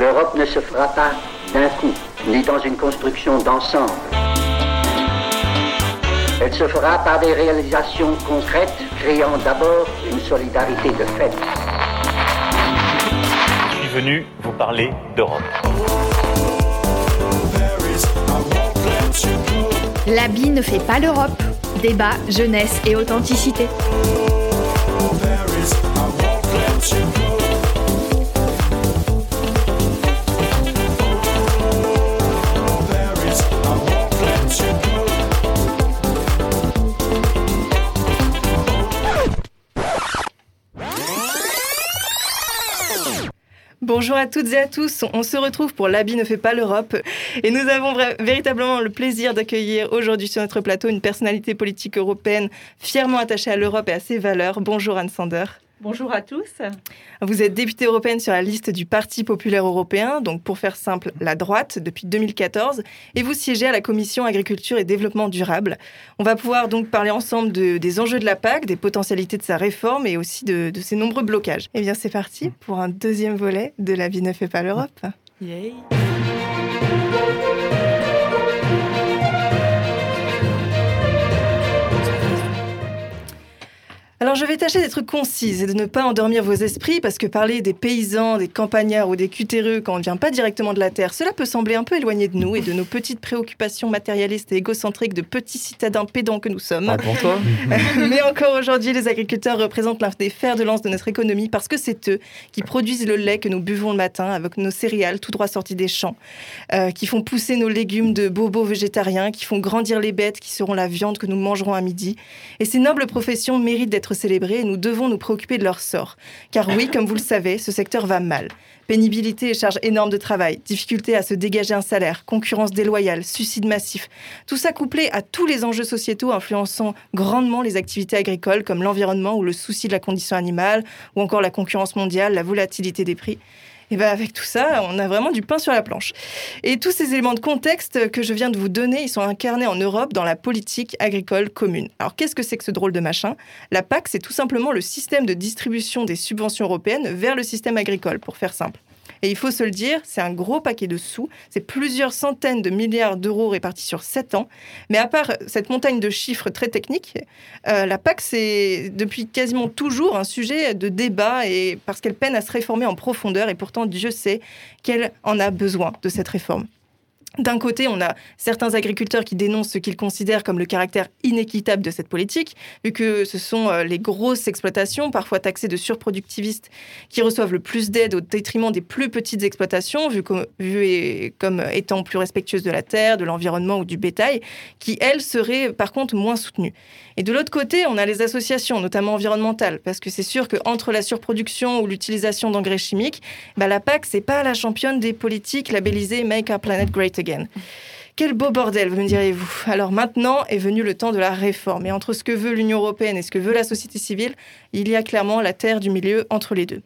L'Europe ne se fera pas d'un coup, ni dans une construction d'ensemble. Elle se fera par des réalisations concrètes, créant d'abord une solidarité de fait. Je suis venu vous parler d'Europe. L'habit ne fait pas l'Europe. Débat, jeunesse et authenticité. Bonjour à toutes et à tous, on se retrouve pour L'habit ne fait pas l'Europe et nous avons véritablement le plaisir d'accueillir aujourd'hui sur notre plateau une personnalité politique européenne fièrement attachée à l'Europe et à ses valeurs. Bonjour Anne Sander. Bonjour à tous. Vous êtes députée européenne sur la liste du Parti populaire européen, donc pour faire simple, la droite, depuis 2014, et vous siégez à la Commission agriculture et développement durable. On va pouvoir donc parler ensemble des enjeux de la PAC, des potentialités de sa réforme et aussi de, ses nombreux blocages. Eh bien, c'est parti pour un deuxième volet de La vie ne fait pas l'Europe. Yay. Alors je vais tâcher d'être concise et de ne pas endormir vos esprits parce que parler des paysans, des campagnards ou des cutéreux quand on ne vient pas directement de la terre, cela peut sembler un peu éloigné de nous et de nos petites préoccupations matérialistes et égocentriques de petits citadins pédants que nous sommes. Ah, pour toi Mais encore aujourd'hui, les agriculteurs représentent l'un des fers de lance de notre économie parce que c'est eux qui produisent le lait que nous buvons le matin avec nos céréales tout droit sorties des champs, euh, qui font pousser nos légumes de bobos végétariens, qui font grandir les bêtes qui seront la viande que nous mangerons à midi. Et ces nobles professions méritent d'être célébrer et nous devons nous préoccuper de leur sort. Car oui, comme vous le savez, ce secteur va mal. Pénibilité et charge énorme de travail, difficulté à se dégager un salaire, concurrence déloyale, suicide massif. Tout ça couplé à tous les enjeux sociétaux influençant grandement les activités agricoles comme l'environnement ou le souci de la condition animale ou encore la concurrence mondiale, la volatilité des prix. Et bien avec tout ça, on a vraiment du pain sur la planche. Et tous ces éléments de contexte que je viens de vous donner, ils sont incarnés en Europe dans la politique agricole commune. Alors qu'est-ce que c'est que ce drôle de machin? La PAC, c'est tout simplement le système de distribution des subventions européennes vers le système agricole, pour faire simple. Et il faut se le dire, c'est un gros paquet de sous. C'est plusieurs centaines de milliards d'euros répartis sur 7 ans. Mais à part cette montagne de chiffres très techniques, euh, la PAC, c'est depuis quasiment toujours un sujet de débat et parce qu'elle peine à se réformer en profondeur. Et pourtant, Dieu sait qu'elle en a besoin de cette réforme. D'un côté, on a certains agriculteurs qui dénoncent ce qu'ils considèrent comme le caractère inéquitable de cette politique, vu que ce sont euh, les grosses exploitations, parfois taxées de surproductivistes, qui reçoivent le plus d'aide au détriment des plus petites exploitations, comme, comme étant plus respectueuses de la terre, de l'environnement ou du bétail, qui, elles, seraient par contre moins soutenues. Et de l'autre côté, on a les associations, notamment environnementales, parce que c'est sûr qu'entre la surproduction ou l'utilisation d'engrais chimiques, bah, la PAC, c'est pas la championne des politiques labellisées Make Our Planet Great Again. Quel beau bordel, me direz-vous. Alors maintenant est venu le temps de la réforme. Et entre ce que veut l'Union européenne et ce que veut la société civile, il y a clairement la terre du milieu entre les deux.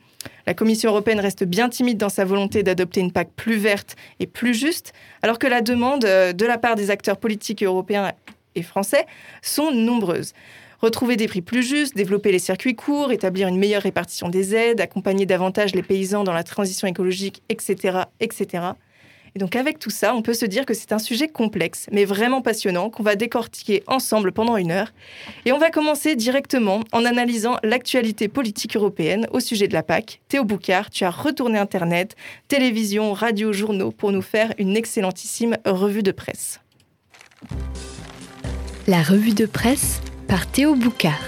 La Commission européenne reste bien timide dans sa volonté d'adopter une PAC plus verte et plus juste, alors que la demande euh, de la part des acteurs politiques européens et français sont nombreuses. Retrouver des prix plus justes, développer les circuits courts, établir une meilleure répartition des aides, accompagner davantage les paysans dans la transition écologique, etc., etc. Et donc avec tout ça, on peut se dire que c'est un sujet complexe, mais vraiment passionnant, qu'on va décortiquer ensemble pendant une heure. Et on va commencer directement en analysant l'actualité politique européenne au sujet de la PAC. Théo Boucard, tu as retourné Internet, télévision, radio, journaux pour nous faire une excellentissime revue de presse. La revue de presse par Théo Boucard.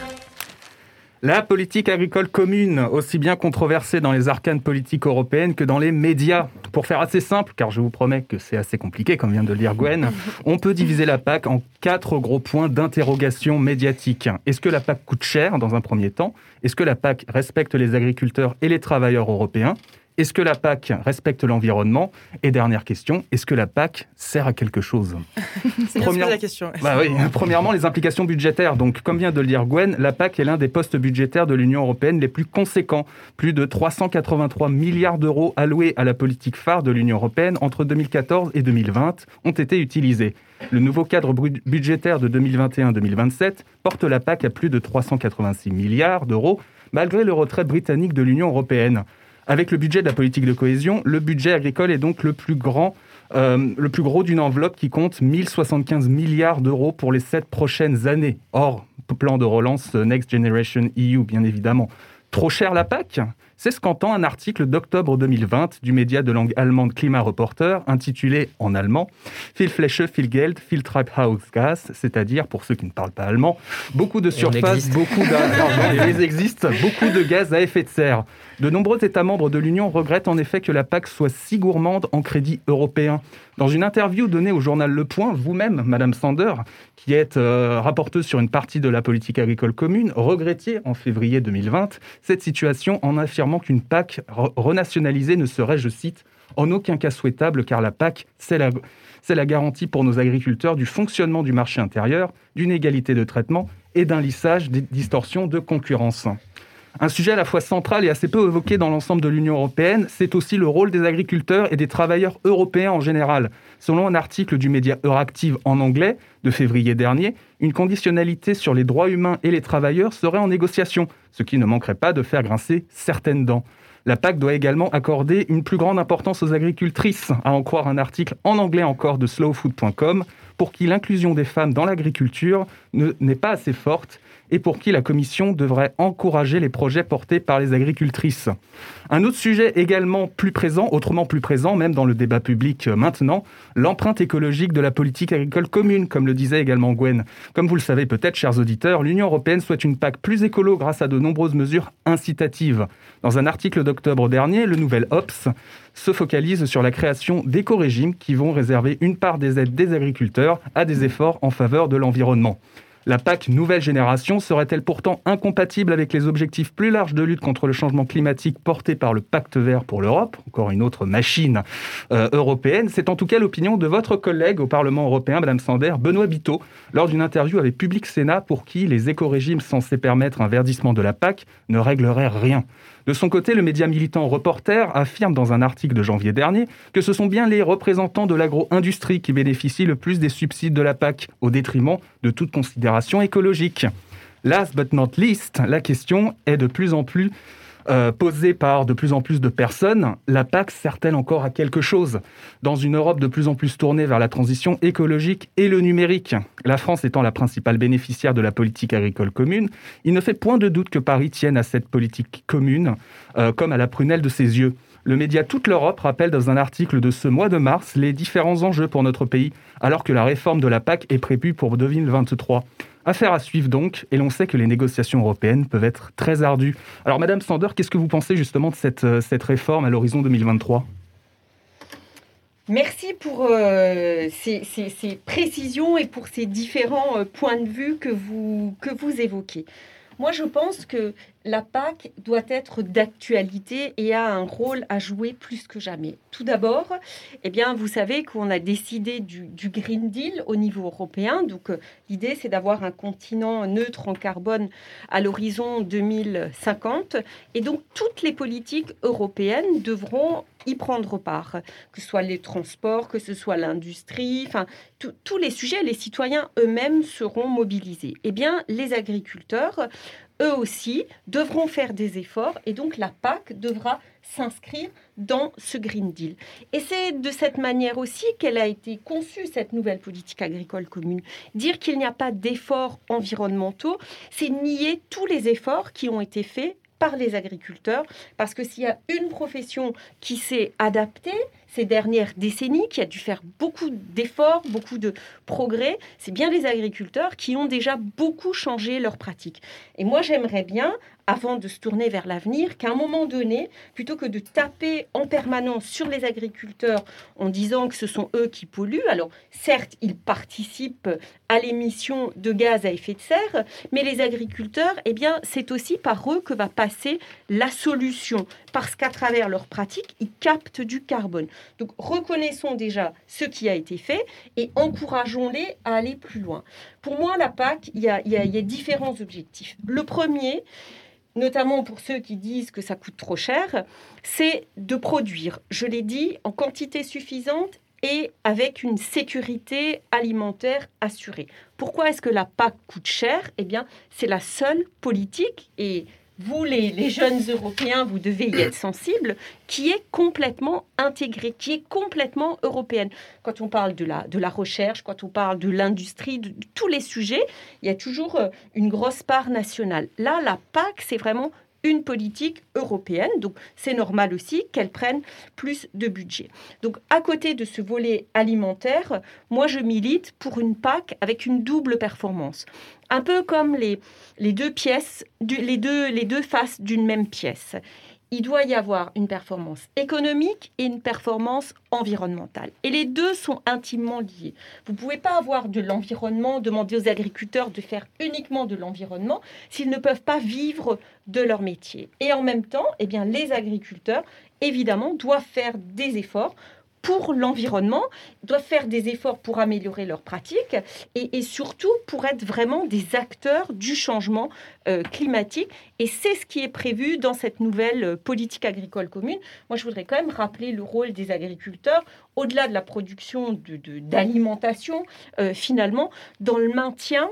La politique agricole commune, aussi bien controversée dans les arcanes politiques européennes que dans les médias. Pour faire assez simple, car je vous promets que c'est assez compliqué, comme vient de le dire Gwen, on peut diviser la PAC en quatre gros points d'interrogation médiatique. Est-ce que la PAC coûte cher dans un premier temps? Est-ce que la PAC respecte les agriculteurs et les travailleurs européens? Est-ce que la PAC respecte l'environnement? Et dernière question, est-ce que la PAC sert à quelque chose? C'est Première... la question. Bah oui. Premièrement, les implications budgétaires. Donc, comme vient de le dire Gwen, la PAC est l'un des postes budgétaires de l'Union européenne les plus conséquents. Plus de 383 milliards d'euros alloués à la politique phare de l'Union européenne entre 2014 et 2020 ont été utilisés. Le nouveau cadre budgétaire de 2021-2027 porte la PAC à plus de 386 milliards d'euros, malgré le retrait britannique de l'Union européenne. Avec le budget de la politique de cohésion, le budget agricole est donc le plus grand, euh, le plus gros d'une enveloppe qui compte 1075 milliards d'euros pour les sept prochaines années. Or, plan de relance Next Generation EU, bien évidemment. Trop cher la PAC? C'est ce qu'entend un article d'octobre 2020 du média de langue allemande Klima Reporter, intitulé en allemand Viel Fläche, viel Geld, viel Treibhausgas, c'est-à-dire, pour ceux qui ne parlent pas allemand, beaucoup de surface, beaucoup de... existe, beaucoup de gaz à effet de serre. De nombreux États membres de l'Union regrettent en effet que la PAC soit si gourmande en crédit européen. Dans une interview donnée au journal Le Point, vous-même, Madame Sander, qui êtes euh, rapporteuse sur une partie de la politique agricole commune, regrettiez en février 2020 cette situation en affirmant qu'une PAC renationalisée ne serait, je cite, en aucun cas souhaitable car la PAC, c'est la, la garantie pour nos agriculteurs du fonctionnement du marché intérieur, d'une égalité de traitement et d'un lissage des distorsions de concurrence. Un sujet à la fois central et assez peu évoqué dans l'ensemble de l'Union européenne, c'est aussi le rôle des agriculteurs et des travailleurs européens en général. Selon un article du média Euractiv en anglais de février dernier, une conditionnalité sur les droits humains et les travailleurs serait en négociation, ce qui ne manquerait pas de faire grincer certaines dents. La PAC doit également accorder une plus grande importance aux agricultrices, à en croire un article en anglais encore de slowfood.com, pour qui l'inclusion des femmes dans l'agriculture n'est pas assez forte et pour qui la Commission devrait encourager les projets portés par les agricultrices. Un autre sujet également plus présent, autrement plus présent, même dans le débat public euh, maintenant, l'empreinte écologique de la politique agricole commune, comme le disait également Gwen. Comme vous le savez peut-être, chers auditeurs, l'Union européenne souhaite une PAC plus écolo grâce à de nombreuses mesures incitatives. Dans un article d'octobre dernier, le Nouvel Ops se focalise sur la création d'éco-régimes qui vont réserver une part des aides des agriculteurs à des efforts en faveur de l'environnement. La PAC nouvelle génération serait-elle pourtant incompatible avec les objectifs plus larges de lutte contre le changement climatique portés par le Pacte vert pour l'Europe Encore une autre machine euh, européenne? C'est en tout cas l'opinion de votre collègue au Parlement européen, Madame Sander, Benoît Biteau, lors d'une interview avec Public Sénat pour qui les éco-régimes censés permettre un verdissement de la PAC ne régleraient rien. De son côté, le média militant Reporter affirme dans un article de janvier dernier que ce sont bien les représentants de l'agro-industrie qui bénéficient le plus des subsides de la PAC, au détriment de toute considération écologique. Last but not least, la question est de plus en plus euh, posée par de plus en plus de personnes, la PAC sert-elle encore à quelque chose Dans une Europe de plus en plus tournée vers la transition écologique et le numérique, la France étant la principale bénéficiaire de la politique agricole commune, il ne fait point de doute que Paris tienne à cette politique commune euh, comme à la prunelle de ses yeux. Le média Toute l'Europe rappelle dans un article de ce mois de mars les différents enjeux pour notre pays, alors que la réforme de la PAC est prévue pour 2023. Affaire à suivre donc, et l'on sait que les négociations européennes peuvent être très ardues. Alors Madame Sander, qu'est-ce que vous pensez justement de cette, euh, cette réforme à l'horizon 2023 Merci pour euh, ces, ces, précisions et pour ces différents euh, points de vue que vous, que vous évoquez. Moi, je pense que la PAC doit être d'actualité et a un rôle à jouer plus que jamais. Tout d'abord, eh bien, vous savez qu'on a décidé du, Green Deal au niveau européen. Donc, euh, l'idée, c'est d'avoir un continent neutre en carbone à l'horizon 2050. Et donc, toutes les politiques européennes devront y prendre part, que ce soit les transports, que ce soit l'industrie, enfin, tous les sujets, les citoyens eux-mêmes seront mobilisés. Eh bien, les agriculteurs eux aussi devront faire des efforts et donc la PAC devra s'inscrire dans ce Green Deal. Et c'est de cette manière aussi qu'elle a été conçue, cette nouvelle politique agricole commune. Dire qu'il n'y a pas d'efforts environnementaux, c'est nier tous les efforts qui ont été faits par les agriculteurs, parce que s'il y a une profession qui s'est adaptée, ces dernières décennies, qui a dû faire beaucoup d'efforts, beaucoup de progrès, c'est bien les agriculteurs qui ont déjà beaucoup changé leurs pratiques. Et moi, j'aimerais bien, avant de se tourner vers l'avenir, qu'à un moment donné, plutôt que de taper en permanence sur les agriculteurs en disant que ce sont eux qui polluent, alors certes, ils participent à l'émission de gaz à effet de serre, mais les agriculteurs, eh bien, c'est aussi par eux que va passer la solution, parce qu'à travers leurs pratiques, ils captent du carbone. Donc reconnaissons déjà ce qui a été fait et encourageons-les à aller plus loin. Pour moi, la PAC, il y a, différents objectifs. Le premier, notamment pour ceux qui disent que ça coûte trop cher, c'est de produire, je l'ai dit, en quantité suffisante et avec une sécurité alimentaire assurée. Pourquoi est-ce que la PAC coûte cher? Eh bien, c'est la seule politique, et vous les, les, jeunes Européens, vous devez y être sensibles, qui est complètement intégrée, qui est complètement européenne. Quand on parle de la, de la recherche, quand on parle de l'industrie, de, tous les sujets, il y a toujours euh, une grosse part nationale. Là, la PAC, c'est vraiment une politique européenne. Donc, c'est normal aussi qu'elle prenne plus de budget. Donc, à côté de ce volet alimentaire, moi, je milite pour une PAC avec une double performance. Un peu comme les, deux pièces, les deux faces d'une même pièce il doit y avoir une performance économique et une performance environnementale. Et les deux sont intimement liés. Vous ne pouvez pas avoir de l'environnement, demander aux agriculteurs de faire uniquement de l'environnement s'ils ne peuvent pas vivre de leur métier. Et en même temps, eh bien, les agriculteurs, évidemment, doivent faire des efforts pour l'environnement, doivent faire des efforts pour améliorer leurs pratiques et, surtout pour être vraiment des acteurs du changement euh, climatique. Et c'est ce qui est prévu dans cette nouvelle euh, politique agricole commune. Moi, je voudrais quand même rappeler le rôle des agriculteurs, au-delà de la production d'alimentation, de, euh, finalement, dans le maintien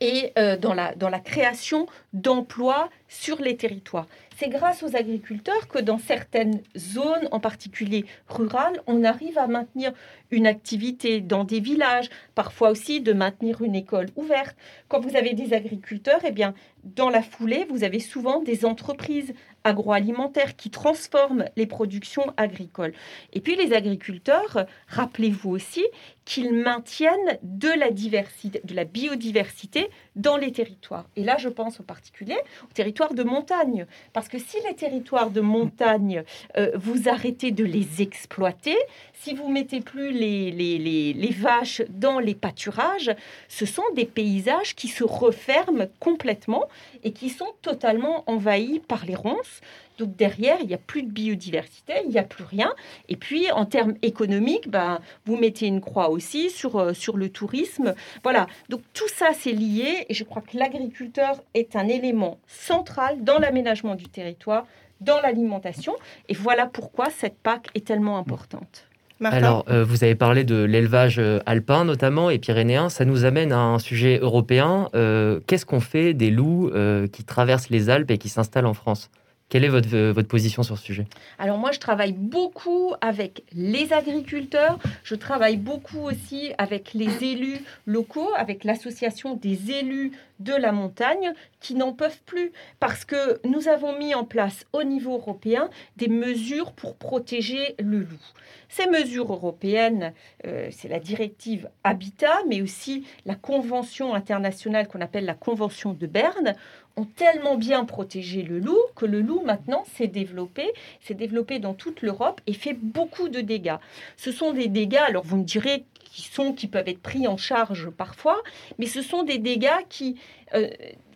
et dans, la, dans la création d'emplois sur les territoires. C'est grâce aux agriculteurs que dans certaines zones, en particulier rurales, on arrive à maintenir une activité dans des villages, parfois aussi de maintenir une école ouverte. Quand vous avez des agriculteurs, eh bien, dans la foulée, vous avez souvent des entreprises agroalimentaires qui transforment les productions agricoles. Et puis les agriculteurs, rappelez-vous aussi qu'ils maintiennent de la diversité, de la biodiversité dans les territoires. Et là, je pense en particulier aux territoires de montagne. Parce que si les territoires de montagne, euh, vous arrêtez de les exploiter, si vous mettez plus les, les, les, les, vaches dans les pâturages, ce sont des paysages qui se referment complètement et qui sont totalement envahis par les ronces. Donc derrière, il n'y a plus de biodiversité, il n'y a plus rien. Et puis en termes économiques, ben, vous mettez une croix aussi sur, euh, sur le tourisme. Voilà, donc tout ça c'est lié et je crois que l'agriculteur est un élément central dans l'aménagement du territoire, dans l'alimentation. Et voilà pourquoi cette PAC est tellement importante. Martin Alors, euh, vous avez parlé de l'élevage euh, alpin notamment et pyrénéen. Ça nous amène à un sujet européen. Euh, Qu'est-ce qu'on fait des loups euh, qui traversent les Alpes et qui s'installent en France? Quelle est votre, votre, position sur ce sujet? Alors moi, je travaille beaucoup avec les agriculteurs, je travaille beaucoup aussi avec les élus locaux, avec l'association des élus de la montagne qui n'en peuvent plus parce que nous avons mis en place au niveau européen des mesures pour protéger le loup. Ces mesures européennes, euh, c'est la directive Habitat, mais aussi la convention internationale qu'on appelle la Convention de Berne, ont tellement bien protégé le loup que le loup maintenant s'est développé, s'est développé dans toute l'Europe et fait beaucoup de dégâts. Ce sont des dégâts, alors vous me direz qui sont qui peuvent être pris en charge parfois, mais ce sont des dégâts qui euh,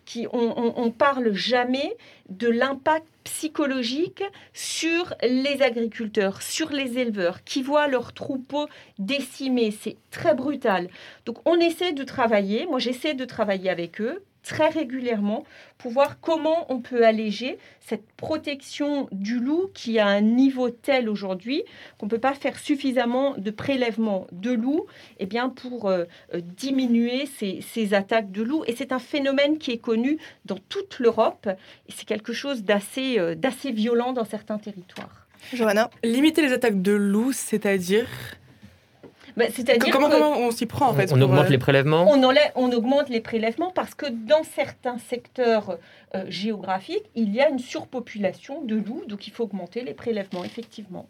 qui on, on, parle jamais de l'impact psychologique sur les agriculteurs, sur les éleveurs qui voient leurs troupeaux décimés. C'est très brutal. Donc on essaie de travailler, moi j'essaie de travailler avec eux très régulièrement pour voir comment on peut alléger cette protection du loup qui a un niveau tel aujourd'hui qu'on ne peut pas faire suffisamment de prélèvements de loups eh bien, pour euh, diminuer ces, ces, attaques de loups. Et c'est un phénomène qui est connu dans toute l'Europe et c'est quelque chose d'assez euh, d'assez violent dans certains territoires. Johanna? Limiter les attaques de loups, c'est-à-dire? Bah, C'est-à-dire comment, comment, on s'y prend en fait On, augmente euh... les prélèvements on, enlève, on, augmente les prélèvements parce que dans certains secteurs euh, géographiques, il y a une surpopulation de loups, donc il faut augmenter les prélèvements, effectivement.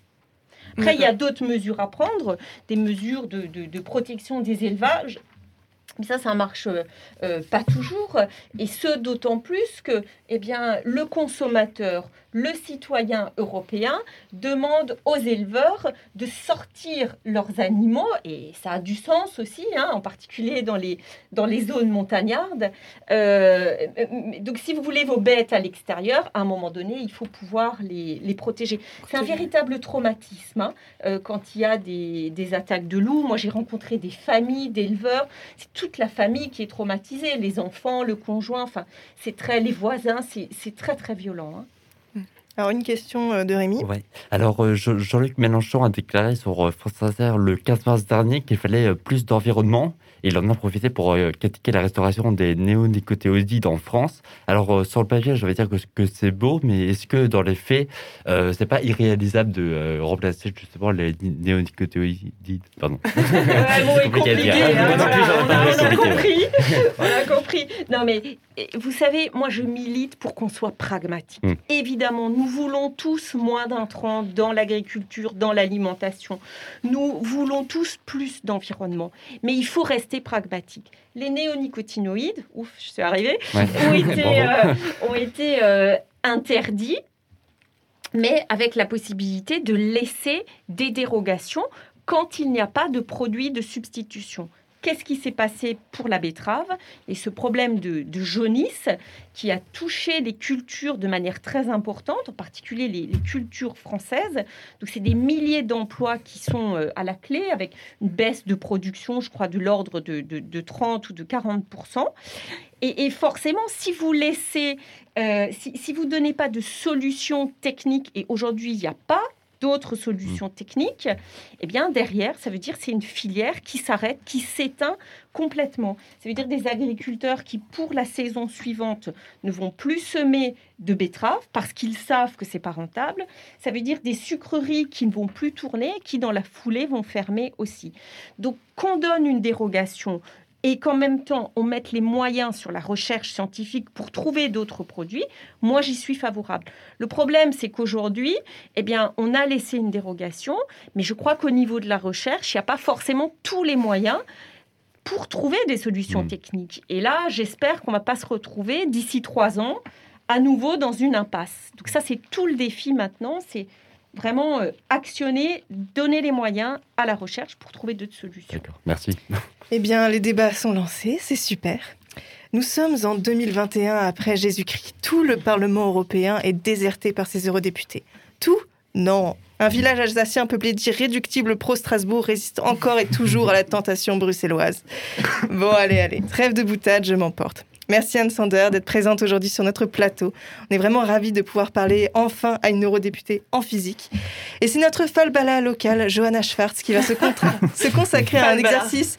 Après, il y a d'autres mesures à prendre, des mesures de, de, de protection des élevages. Mais ça, ça marche euh, pas toujours, et ce d'autant plus que, eh bien, le consommateur, le citoyen européen demande aux éleveurs de sortir leurs animaux, et ça a du sens aussi, hein, en particulier dans les, dans les zones montagnardes. Euh, donc, si vous voulez vos bêtes à l'extérieur, à un moment donné, il faut pouvoir les, les protéger. C'est un véritable traumatisme hein, euh, quand il y a des, des attaques de loups. Moi, j'ai rencontré des familles d'éleveurs. C'est toute la famille qui est traumatisée, les enfants, le conjoint, enfin, c'est très, les voisins, c'est très, très violent. Hein. Alors, une question euh, de Rémi. Ouais. Alors, euh, Je- Jean-Luc Mélenchon a déclaré sur euh, France Inter le 15 mars dernier qu'il fallait plus d'environnement. Et il en a profité pour euh, critiquer la restauration des néonicotinoïdes en France. Alors, euh, sur le papier, je vais dire que, que c'est beau, mais est-ce que dans les faits, euh, c'est pas irréalisable de remplacer justement les ni- néonicotinoïdes? Pardon. On a- compris. On a compris. Non, mais eh, vous savez, moi, je milite pour qu'on soit pragmatique. Mm. Évidemment, nous voulons tous moins d'intrants dans l'agriculture, dans l'alimentation. Nous voulons tous plus d'environnement. Mais il faut rester pragmatique. Les néonicotinoïdes, ouf, je suis arrivée, Ouais. ont été, euh, ont été euh, interdits, mais avec la possibilité de laisser des dérogations quand il n'y a pas de produit de substitution. Qu'est-ce qui s'est passé pour la betterave et ce problème de, jaunisse qui a touché les cultures de manière très importante, en particulier les, cultures françaises. Donc c'est des milliers d'emplois qui sont euh, à la clé avec une baisse de production, je crois, de l'ordre de 30 ou de 40 et, et forcément, si vous laissez, euh, si, si vous donnez pas de solution technique, et aujourd'hui il n'y a pas d'autres solutions techniques, eh bien derrière, ça veut dire que c'est une filière qui s'arrête, qui s'éteint complètement. Ça veut dire des agriculteurs qui, pour la saison suivante, ne vont plus semer de betteraves parce qu'ils savent que c'est pas rentable. Ça veut dire des sucreries qui ne vont plus tourner, qui dans la foulée vont fermer aussi. Donc qu'on donne une dérogation et qu'en même temps on mette les moyens sur la recherche scientifique pour trouver d'autres produits, moi j'y suis favorable. Le problème c'est qu'aujourd'hui, eh bien, on a laissé une dérogation, mais je crois qu'au niveau de la recherche, il n'y a pas forcément tous les moyens pour trouver des solutions Mm. techniques. Et là, j'espère qu'on ne va pas se retrouver d'ici trois ans à nouveau dans une impasse. Donc ça, c'est tout le défi maintenant, c'est vraiment euh, actionner, donner les moyens à la recherche pour trouver d'autres solutions. D'accord, merci. Eh bien, les débats sont lancés, c'est super. Nous sommes en 2021 après Jésus-Christ. Tout le Parlement européen est déserté par ses eurodéputés. Tout Non. Un village alsacien peuplé d'irréductibles pro-Strasbourg résiste encore et toujours à la tentation bruxelloise. Bon, allez, allez, trêve de boutade, je m'emporte. Merci Anne Sander d'être présente aujourd'hui sur notre plateau. On est vraiment ravis de pouvoir parler enfin à une eurodéputée en physique. Et c'est notre falbala locale, Johanna Schwartz, qui va se, consacrer à un exercice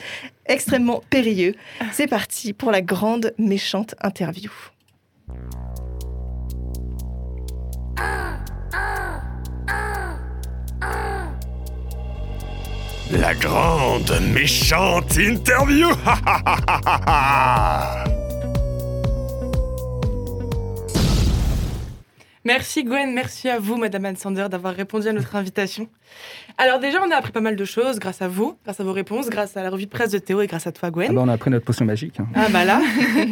extrêmement périlleux. C'est parti pour la grande méchante interview. La grande méchante interview Merci Gwen, merci à vous, Madame Anne Sander, d'avoir répondu à notre invitation. Alors déjà, on a appris pas mal de choses grâce à vous, grâce à vos réponses, grâce à la revue de presse de Théo et grâce à toi, Ah Gwen. bah, on a appris notre potion magique. hein. Ah bah là.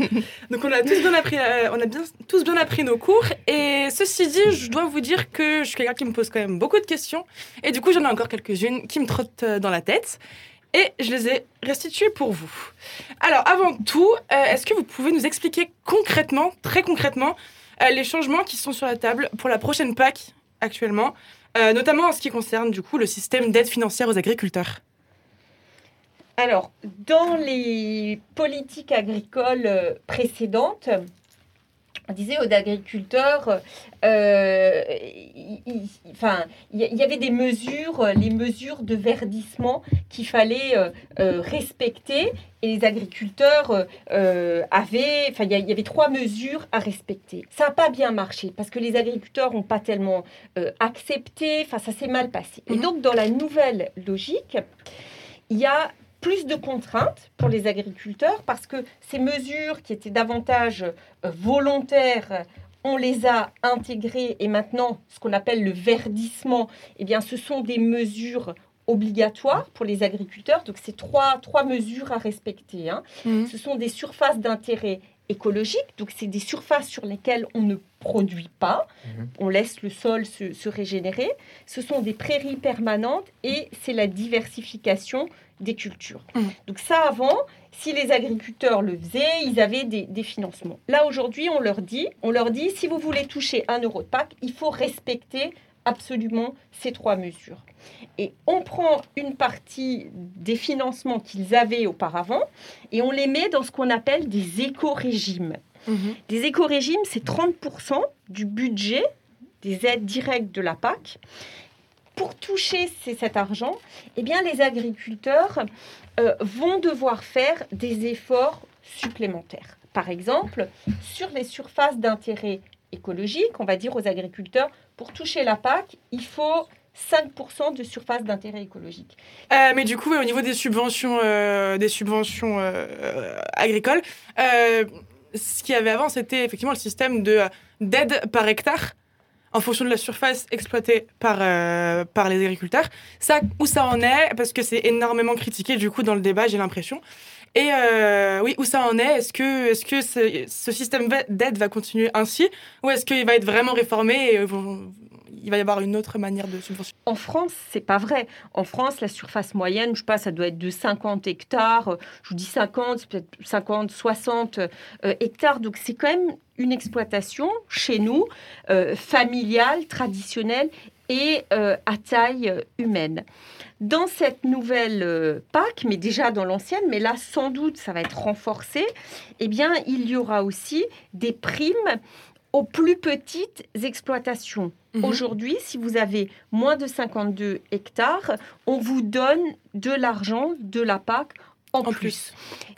Donc on a tous bien appris, euh, on a bien, tous bien appris nos cours. Et ceci dit, je dois vous dire que je suis quelqu'un qui me pose quand même beaucoup de questions. Et du coup, j'en ai encore quelques-unes qui me trottent euh, dans la tête. Et je les ai restituées pour vous. Alors avant tout, euh, est-ce que vous pouvez nous expliquer concrètement, très concrètement, les changements qui sont sur la table pour la prochaine PAC actuellement, euh, notamment en ce qui concerne du coup le système d'aide financière aux agriculteurs. Alors, dans les politiques agricoles euh, précédentes, disait aux agriculteurs, euh, il- il- enfin, il y, avait des mesures, euh, les mesures de verdissement qu'il fallait euh, respecter, et les agriculteurs euh, avaient, enfin, il y, avait trois mesures à respecter. Ça n'a pas bien marché parce que les agriculteurs n'ont pas tellement accepté, enfin, ça s'est mal passé. Et Mhm. donc, dans la nouvelle logique, il y a plus de contraintes pour les agriculteurs parce que ces mesures qui étaient davantage euh, volontaires, on les a intégrées et maintenant ce qu'on appelle le verdissement, eh bien ce sont des mesures obligatoires pour les agriculteurs. Donc c'est trois, trois mesures à respecter. hein. Ce sont des surfaces d'intérêt écologique, donc c'est des surfaces sur lesquelles on ne produit pas, Mhm. on laisse le sol se, se régénérer. Ce sont des prairies permanentes et c'est la diversification des cultures. Mhm. Donc ça avant, si les agriculteurs le faisaient, ils avaient des, des financements. Là aujourd'hui, on leur dit, on leur dit, si vous voulez toucher un euro de PAC, il faut respecter absolument ces trois mesures. Et on prend une partie des financements qu'ils avaient auparavant et on les met dans ce qu'on appelle des éco-régimes. Mhm. Des éco-régimes, c'est 30% du budget des aides directes de la PAC. Pour toucher cet argent, eh bien, les agriculteurs euh, vont devoir faire des efforts supplémentaires. Par exemple, sur les surfaces d'intérêt écologique, on va dire aux agriculteurs, pour toucher la PAC, il faut 5% de surface d'intérêt écologique. Euh, mais du coup, au niveau des subventions, euh, des subventions euh, agricoles, ce qu'il y avait avant, c'était effectivement le système de d'aide par hectare en fonction de la surface exploitée par, par les agriculteurs. Ça, où ça en est, parce que c'est énormément critiqué du coup dans le débat, j'ai l'impression. Et oui, où ça en est Est-ce que, est que ce, système d'aide va continuer ainsi Ou est-ce qu'il va être vraiment réformé il va y avoir une autre manière de subventionner En France, c'est pas vrai. En France, la surface moyenne, je sais pas, ça doit être de 50 hectares. Je vous dis 50, c'est peut-être 50, 60 euh, hectares. Donc c'est quand même une exploitation chez nous, euh, familiale, traditionnelle et euh, à taille euh, humaine. Dans cette nouvelle PAC, mais déjà dans l'ancienne, mais là sans doute ça va être renforcé, eh bien il y aura aussi des primes aux plus petites exploitations. Mhm. Aujourd'hui, si vous avez moins de 52 hectares, on vous donne de l'argent de la PAC en, En plus. plus.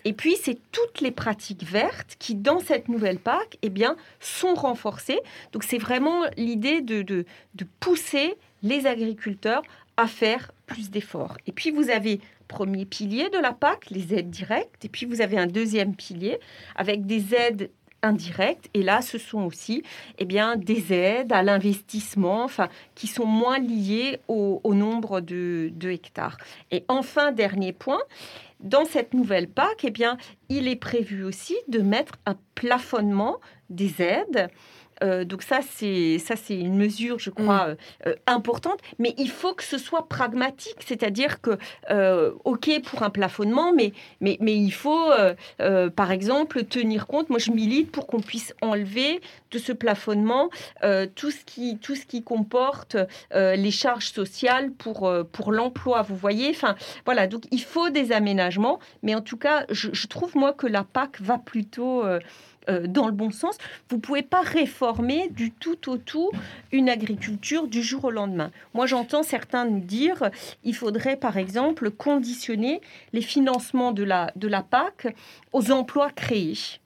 Et puis, c'est toutes les pratiques vertes qui, dans cette nouvelle PAC, eh bien, sont renforcées. Donc, c'est vraiment l'idée de, de, de pousser les agriculteurs à faire plus d'efforts. Et puis, vous avez premier pilier de la PAC, les aides directes. Et puis, vous avez un deuxième pilier avec des aides indirectes. Et là, ce sont aussi eh bien, des aides à l'investissement enfin, qui sont moins liées au, nombre de, de hectares. Et enfin, dernier point, dans cette nouvelle PAC, eh bien, il est prévu aussi de mettre un plafonnement des aides. Euh, donc ça, c'est ça, c'est une mesure, je crois, euh, euh, importante. Mais il faut que ce soit pragmatique, c'est-à-dire que, euh, ok, pour un plafonnement, mais mais mais il faut, par exemple, tenir compte. Moi, je milite pour qu'on puisse enlever de ce plafonnement tout ce qui tout ce qui comporte les charges sociales pour pour l'emploi. Vous voyez, enfin voilà. Donc il faut des aménagements, mais en tout cas, je, je trouve moi que la PAC va plutôt euh, dans le bon sens. Vous ne pouvez pas réformer du tout au tout une agriculture du jour au lendemain. Moi, j'entends certains nous dire il faudrait, par exemple, conditionner les financements de la, de la PAC aux emplois créés.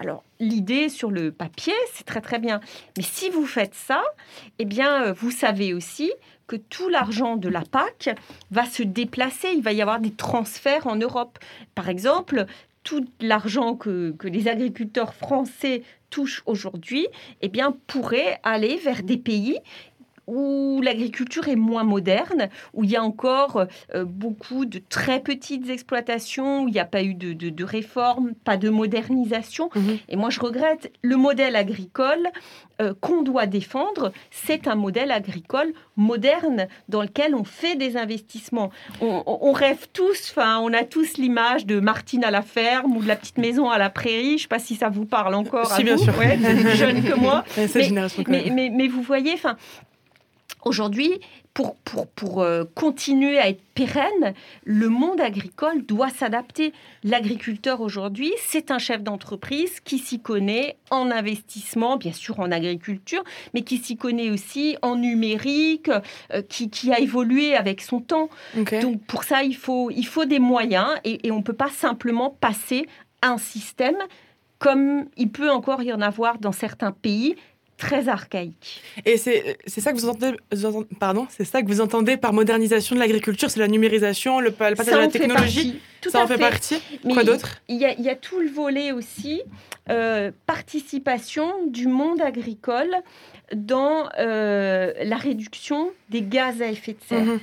Alors, l'idée sur le papier, c'est très très bien. Mais si vous faites ça, eh bien, euh, vous savez aussi que tout l'argent de la PAC va se déplacer. Il va y avoir des transferts en Europe. Par exemple, tout l'argent que, les agriculteurs français touchent aujourd'hui, eh bien, pourrait aller vers des pays où l'agriculture est moins moderne, où il y a encore euh, beaucoup de très petites exploitations, où il n'y a pas eu de, de, de réforme, pas de modernisation. Mhm. Et moi, je regrette le modèle agricole euh, qu'on doit défendre. C'est un modèle agricole moderne dans lequel on fait des investissements. On, rêve tous, enfin, on a tous l'image de Martine à la ferme ou de la petite maison à la prairie. Je ne sais pas si ça vous parle encore. à Si, bien vous. sûr. Ouais, vous êtes plus jeune que moi. Mais, mais vous voyez, enfin, aujourd'hui, pour, pour, pour euh, continuer à être pérenne, le monde agricole doit s'adapter. L'agriculteur aujourd'hui, c'est un chef d'entreprise qui s'y connaît en investissement, bien sûr en agriculture, mais qui s'y connaît aussi en numérique, euh, qui, qui a évolué avec son temps. Donc pour ça, il faut, il faut des moyens et, et on ne peut pas simplement passer un système comme il peut encore y en avoir dans certains pays très archaïques. Et c'est ça que vous entendez, pardon, c'est ça que vous entendez par modernisation de l'agriculture, c'est la numérisation, le, le passage Ça à la technologie. tout ça en fait, fait. partie. Mais Quoi d'autre Il y, a, il y a tout le volet aussi, euh, participation du monde agricole dans euh, la réduction des gaz à effet de serre. Mhm.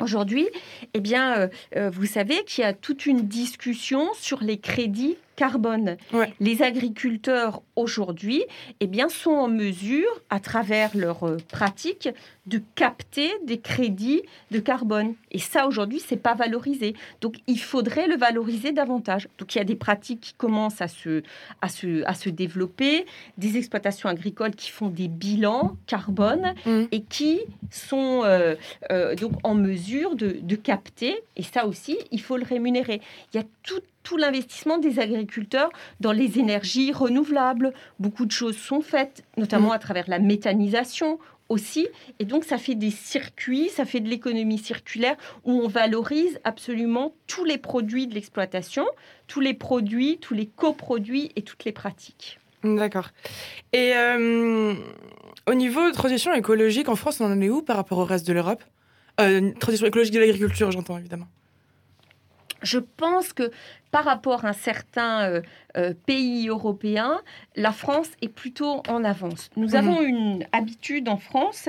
Aujourd'hui, eh bien, euh, vous savez qu'il y a toute une discussion sur les crédits carbone. Ouais. Les agriculteurs aujourd'hui, eh bien, sont en mesure, à travers leurs euh, pratiques, de capter des crédits de carbone. Et ça, aujourd'hui, c'est pas valorisé. Donc, il faudrait le valoriser davantage. Donc, il y a des pratiques qui commencent à se, à se, à se développer, des exploitations agricoles qui font des bilans carbone Mhm. et qui sont euh, euh, donc en mesure de, de capter. Et ça aussi, il faut le rémunérer. Il y a tout tout l'investissement des agriculteurs dans les énergies renouvelables. Beaucoup de choses sont faites, notamment Mm. à travers la méthanisation aussi. Et donc, ça fait des circuits, ça fait de l'économie circulaire où on valorise absolument tous les produits de l'exploitation, tous les produits, tous les coproduits et toutes les pratiques. D'accord. Et euh, au niveau de transition écologique, en France, on en est où par rapport au reste de l'Europe? Euh, Transition écologique de l'agriculture, j'entends évidemment. Je pense que par rapport à certains euh, euh, pays européens, la France est plutôt en avance. Nous Mhm. avons une habitude en France,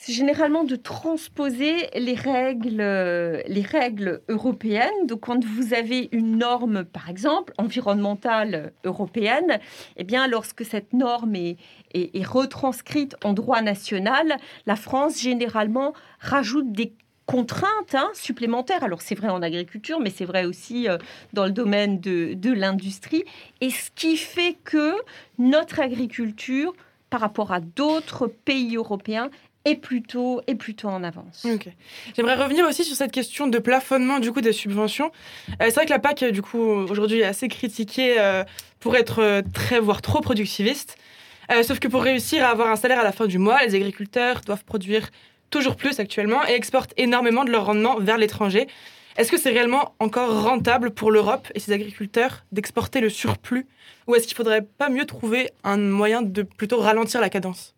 c'est généralement de transposer les règles, euh, les règles européennes. Donc, quand vous avez une norme, par exemple, environnementale européenne, eh bien, lorsque cette norme est, est- est retranscrite en droit national, la France, généralement, rajoute des contraintes hein, supplémentaires. Alors c'est vrai en agriculture, mais c'est vrai aussi euh, dans le domaine de, l'industrie. Et ce qui fait que notre agriculture, par rapport à d'autres pays européens, est plutôt, en avance. Ok. J'aimerais revenir aussi sur cette question de plafonnement du coup des subventions. Euh, c'est vrai que la PAC du coup aujourd'hui est assez critiquée euh, pour être très voire trop productiviste. Sauf que pour réussir à avoir un salaire à la fin du mois, les agriculteurs doivent produire toujours plus actuellement et exportent énormément de leur rendement vers l'étranger. Est-ce que c'est réellement encore rentable pour l'Europe et ses agriculteurs d'exporter le surplus? Ou est-ce qu'il faudrait pas mieux trouver un moyen de plutôt ralentir la cadence?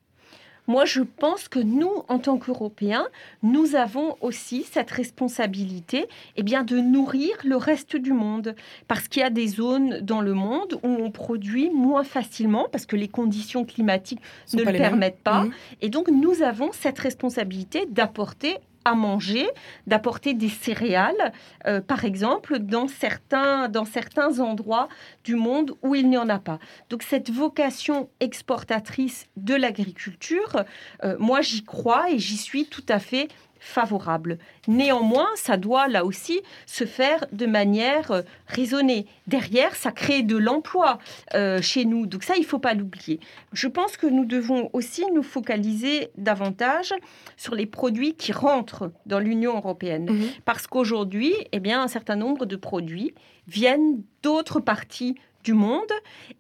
Moi, je pense que nous, en tant qu'Européens, nous avons aussi cette responsabilité eh bien, de nourrir le reste du monde. Parce qu'il y a des zones dans le monde où on produit moins facilement, parce que les conditions climatiques ne le mêmes. permettent pas. Mhm. Et donc, nous avons cette responsabilité d'apporter à manger, d'apporter des céréales, euh, par exemple, dans certains, dans certains endroits du monde où il n'y en a pas. Donc cette vocation exportatrice de l'agriculture, euh, moi j'y crois et j'y suis tout à fait favorable. Néanmoins, ça doit là aussi se faire de manière euh, raisonnée. Derrière, ça crée de l'emploi euh, chez nous. Donc ça, il ne faut pas l'oublier. Je pense que nous devons aussi nous focaliser davantage sur les produits qui rentrent dans l'Union européenne. Mhm. Parce qu'aujourd'hui, eh bien, un certain nombre de produits viennent d'autres parties du monde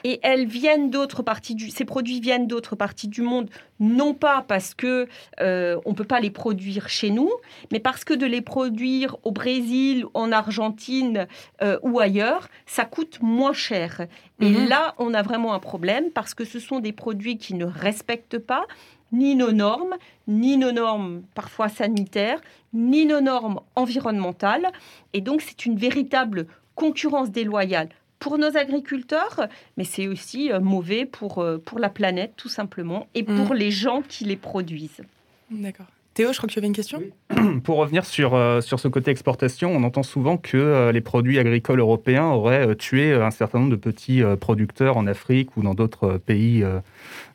et elles viennent d'autres parties du ces produits viennent d'autres parties du monde non pas parce que euh, on peut pas les produire chez nous mais parce que de les produire au Brésil en Argentine euh, ou ailleurs ça coûte moins cher et Mhm. là on a vraiment un problème parce que ce sont des produits qui ne respectent pas ni nos normes, ni nos normes parfois sanitaires, ni nos normes environnementales. Et donc, c'est une véritable concurrence déloyale pour nos agriculteurs, mais c'est aussi euh, mauvais pour, euh, pour la planète, tout simplement, et pour Mm. les gens qui les produisent. D'accord. Théo, je crois que tu avais une question. Pour revenir sur, euh, sur ce côté exportation, on entend souvent que euh, les produits agricoles européens auraient euh, tué un certain nombre de petits producteurs en Afrique ou dans d'autres pays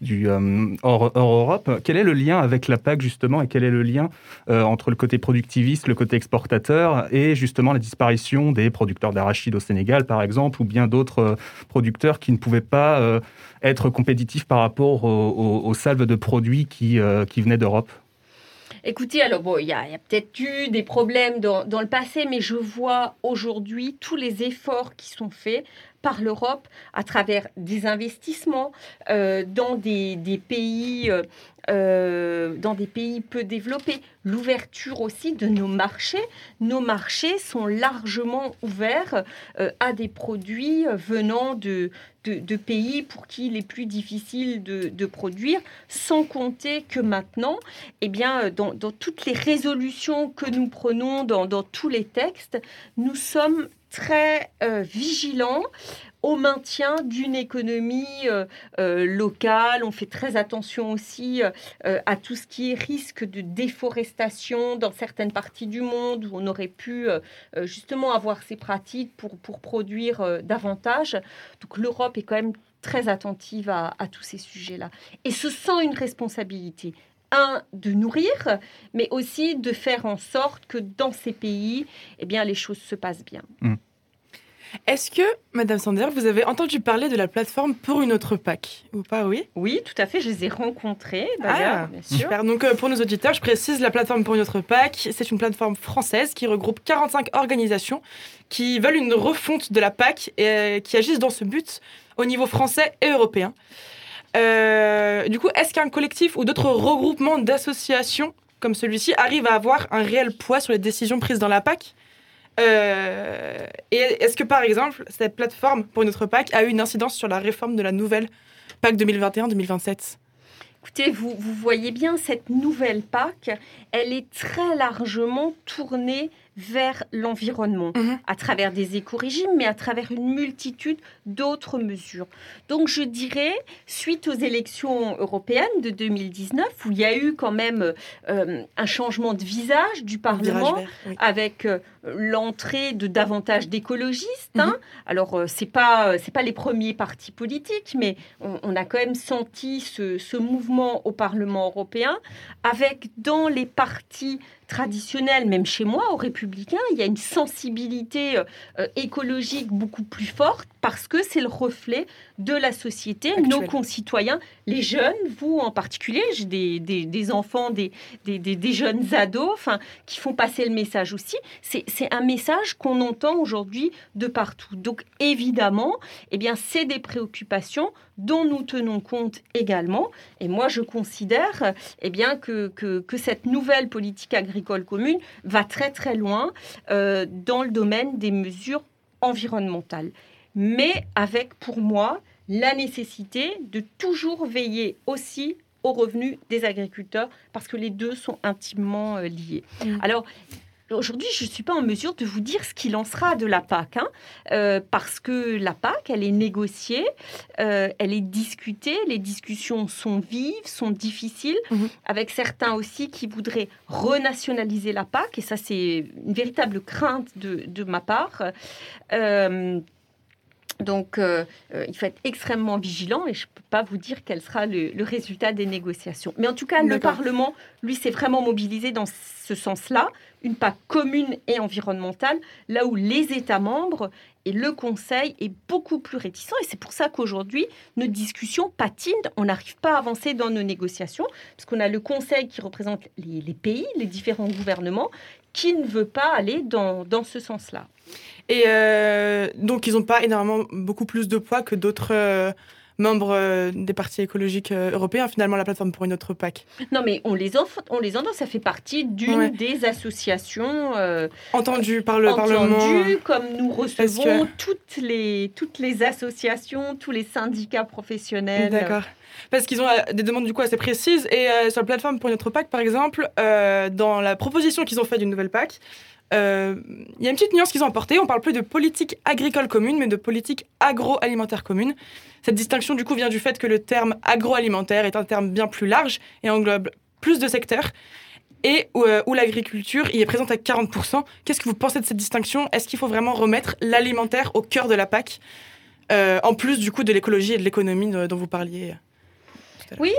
du, hors, Europe. Quel est le lien avec la PAC justement et quel est le lien entre le côté productiviste, le côté exportateur et justement la disparition des producteurs d'arachides au Sénégal par exemple ou bien d'autres producteurs qui ne pouvaient pas être compétitifs par rapport aux, aux- salves de produits qui, qui venaient d'Europe? Écoutez, alors bon, il y a, peut-être eu des problèmes dans le passé, mais je vois aujourd'hui tous les efforts qui sont faits par l'Europe à travers des investissements euh, dans des, des pays, euh, euh, dans des pays peu développés, l'ouverture aussi de nos marchés. Nos marchés sont largement ouverts à des produits venant de, pays pour qui il est plus difficile de, produire, sans compter que maintenant, eh dans, dans toutes les résolutions que nous prenons, dans, dans tous les textes, nous sommes très euh, vigilants au maintien d'une économie euh, euh, locale. On fait très attention aussi euh, à tout ce qui est risque de déforestation dans certaines parties du monde où on aurait pu justement avoir ces pratiques pour, pour produire davantage. Donc l'Europe est quand même très attentive à, à tous ces sujets-là et se sent une responsabilité un, de nourrir, mais aussi de faire en sorte que dans ces pays, eh bien, les choses se passent bien. Est-ce que, Madame Sander, vous avez entendu parler de la plateforme pour une autre PAC Ou pas, oui? Oui, tout à fait, je les ai rencontrés, Ah, d'ailleurs, bien sûr. super. Donc, euh, pour nos auditeurs, je précise, la plateforme pour une autre PAC, c'est une plateforme française qui regroupe 45 organisations qui veulent une refonte de la PAC et euh, qui agissent dans ce but au niveau français et européen. Euh, du coup, est-ce qu'un collectif ou d'autres regroupements d'associations comme celui-ci arrivent à avoir un réel poids sur les décisions prises dans la PAC Euh, Et est-ce que, par exemple, cette plateforme pour une autre PAC a eu une incidence sur la réforme de la nouvelle PAC 2021-2027 Écoutez, vous voyez bien, cette nouvelle PAC, elle est très largement tournée vers l'environnement, Mhm. à travers des éco-régimes, mais à travers une multitude d'autres mesures. Donc je dirais, suite aux élections européennes de 2019, où il y a eu quand même euh, un changement de visage du Parlement, Virage vert, oui. avec euh, l'entrée de davantage d'écologistes. Mhm. hein. Alors, euh, c'est pas euh, c'est pas les premiers partis politiques, mais on, on a quand même senti ce, ce mouvement au Parlement européen, avec dans les partis traditionnels, même chez moi, aux Républicains, il y a une sensibilité euh, écologique beaucoup plus forte parce que c'est le reflet de la société, nos concitoyens, les jeunes, vous en particulier, j'ai des, des- des enfants, des, des, des- des jeunes ados, enfin, qui font passer le message aussi. C'est c'est un message qu'on entend aujourd'hui de partout. Donc évidemment, eh bien, c'est des préoccupations dont nous tenons compte également. Et moi, je considère eh bien, que, que, que cette nouvelle politique agricole commune va très très loin euh, dans le domaine des mesures environnementales. Mais avec pour moi la nécessité de toujours veiller aussi aux revenus des agriculteurs parce que les deux sont intimement euh, liés. Mm. Alors, Aujourd'hui, je ne suis pas en mesure de vous dire ce qu'il en sera de la PAC, hein, euh, parce que la PAC, elle est négociée, euh, elle est discutée, les discussions sont vives, sont difficiles, Mhm. avec certains aussi qui voudraient renationaliser la PAC, et ça c'est une véritable crainte de, de ma part. Euh, donc, euh, il faut être extrêmement vigilant et je ne peux pas vous dire quel sera le, le résultat des négociations. Mais en tout cas, le. Parlement, lui, s'est vraiment mobilisé dans ce sens-là, une PAC commune et environnementale, là où les États membres et le Conseil est beaucoup plus réticent. Et c'est pour ça qu'aujourd'hui, nos discussions patinent. On n'arrive pas à avancer dans nos négociations, parce qu'on a le Conseil qui représente les, pays, les différents gouvernements, qui ne veut pas aller dans, dans ce sens-là. Et euh, donc, ils n'ont pas énormément beaucoup plus de poids que d'autres euh, membres euh, des partis écologiques euh, européens, finalement, la plateforme pour une autre PAC. Non, mais on les, on les entend, ça fait partie d'une Ouais. des associations euh, Entendu par le Parlement. entendues, comme nous recevons que- toutes, les, toutes les associations, tous les syndicats professionnels. D'accord. Parce qu'ils ont euh, des demandes assez précises. Et euh, sur la plateforme pour une autre PAC, par exemple, euh, dans la proposition qu'ils ont faite d'une nouvelle PAC, il y a une petite nuance qu'ils ont apportée. On parle plus de politique agricole commune, mais de politique agroalimentaire commune. Cette distinction, du coup, vient du fait que le terme agroalimentaire est un terme bien plus large et englobe plus de secteurs. Et où, l'agriculture y est présente à 40%. Qu'est-ce que vous pensez de cette distinction? Est-ce qu'il faut vraiment remettre l'alimentaire au cœur de la PAC? En plus, du coup, de l'écologie et de l'économie dont vous parliez Oui,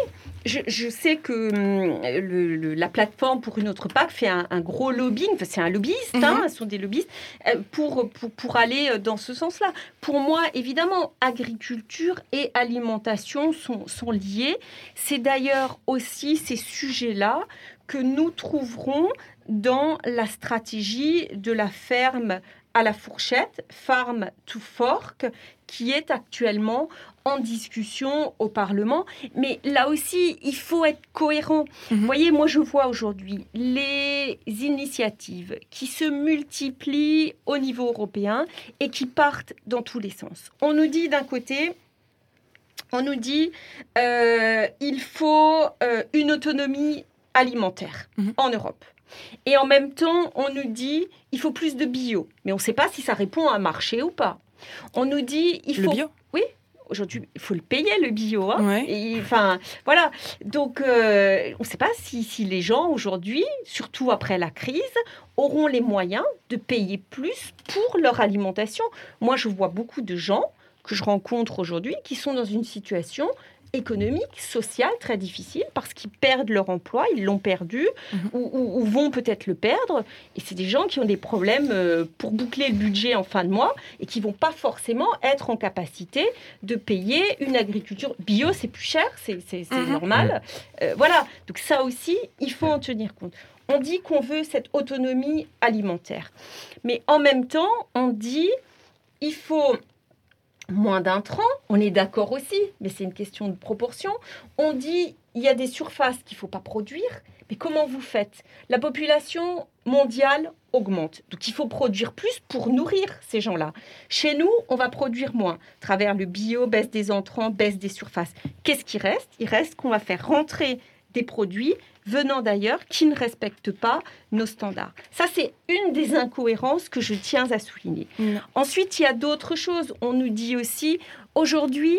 je, je sais que hum, le- le- la plateforme pour une autre PAC fait un, un gros lobbying, enfin, c'est un lobbyiste, hein, Mhm. ce sont des lobbyistes, euh, pour, pour, pour aller euh, dans ce sens-là. Pour moi, évidemment, agriculture et alimentation sont, sont liés. C'est d'ailleurs aussi ces sujets-là que nous trouverons dans la stratégie de la ferme à la fourchette, Farm to Fork, qui est actuellement en discussion au Parlement. Mais là aussi, il faut être cohérent. Mhm. Vous voyez, moi je vois aujourd'hui les initiatives qui se multiplient au niveau européen et qui partent dans tous les sens. On nous dit d'un côté, on nous dit euh, il faut euh, une autonomie alimentaire Mhm. en Europe. Et en même temps, on nous dit il faut plus de bio. Mais on ne sait pas si ça répond à un marché ou pas. On nous dit il Le faut bio? Aujourd'hui, il faut le payer, le bio. hein. Ouais. Enfin, voilà. Donc, euh, on ne sait pas si, si les gens aujourd'hui, surtout après la crise, auront les moyens de payer plus pour leur alimentation. Moi, je vois beaucoup de gens que je rencontre aujourd'hui qui sont dans une situation économique, social très difficile parce qu'ils perdent leur emploi, ils l'ont perdu Mhm. ou, ou- ou vont peut-être le perdre. Et c'est des gens qui ont des problèmes euh, pour boucler le budget en fin de mois et qui vont pas forcément être en capacité de payer une agriculture bio. C'est plus cher, c'est Mhm. normal. Euh, voilà, donc ça aussi, il faut en tenir compte. On dit qu'on veut cette autonomie alimentaire. Mais en même temps, on dit il faut moins d'intrants. On est d'accord aussi, mais c'est une question de proportion. On dit il y a des surfaces qu'il ne faut pas produire. Mais comment vous faites? La population mondiale augmente. Donc il faut produire plus pour nourrir ces gens-là. Chez nous, on va produire moins. À travers le bio, baisse des entrants, baisse des surfaces. Qu'est-ce qui reste? Il reste qu'on va faire rentrer des produits venant d'ailleurs qui ne respectent pas nos standards. Ça, c'est une des incohérences que je tiens à souligner. Ensuite, il y a d'autres choses. On nous dit aussi, aujourd'hui,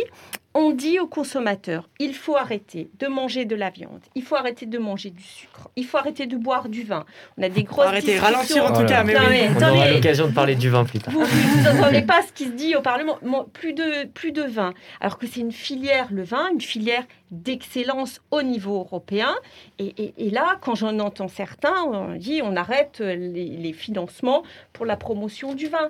on dit aux consommateurs, il faut arrêter de manger de la viande, il faut arrêter de manger du sucre, il faut arrêter de boire du vin. On a des grosses Arrêtez, ralentir en tout Voilà. cas, mais Non, oui. mais On aura l'occasion de parler du vin plus tard. vous n'entendez pas ce qui se dit au Parlement. Plus de, plus de vin. Alors que c'est une filière, le vin, une filière d'excellence au niveau européen. Et, et- et là, quand j'en entends certains, on dit on arrête les, les financements pour la promotion du vin.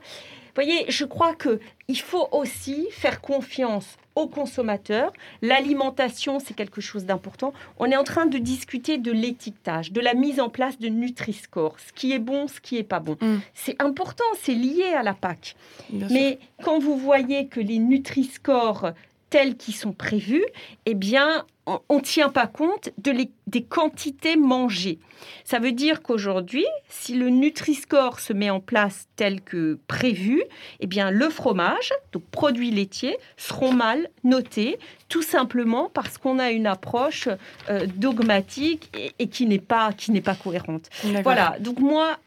Vous voyez, je crois que il faut aussi faire confiance aux consommateurs. L'alimentation, c'est quelque chose d'important. On est en train de discuter de l'étiquetage, de la mise en place de Nutri-Score, ce qui est bon, ce qui est pas bon. Mm. C'est important, c'est lié à la PAC. Bien sûr. Mais quand vous voyez que les Nutri-Scores tels qu'ils sont prévus, eh bien, on ne tient pas compte de les- des quantités mangées. Ça veut dire qu'aujourd'hui, si le Nutri-Score se met en place tel que prévu, eh bien, le fromage, donc produits laitiers, seront mal notés, tout simplement parce qu'on a une approche euh, dogmatique et, et qui n'est pas, qui pas cohérente. Voilà, donc moi,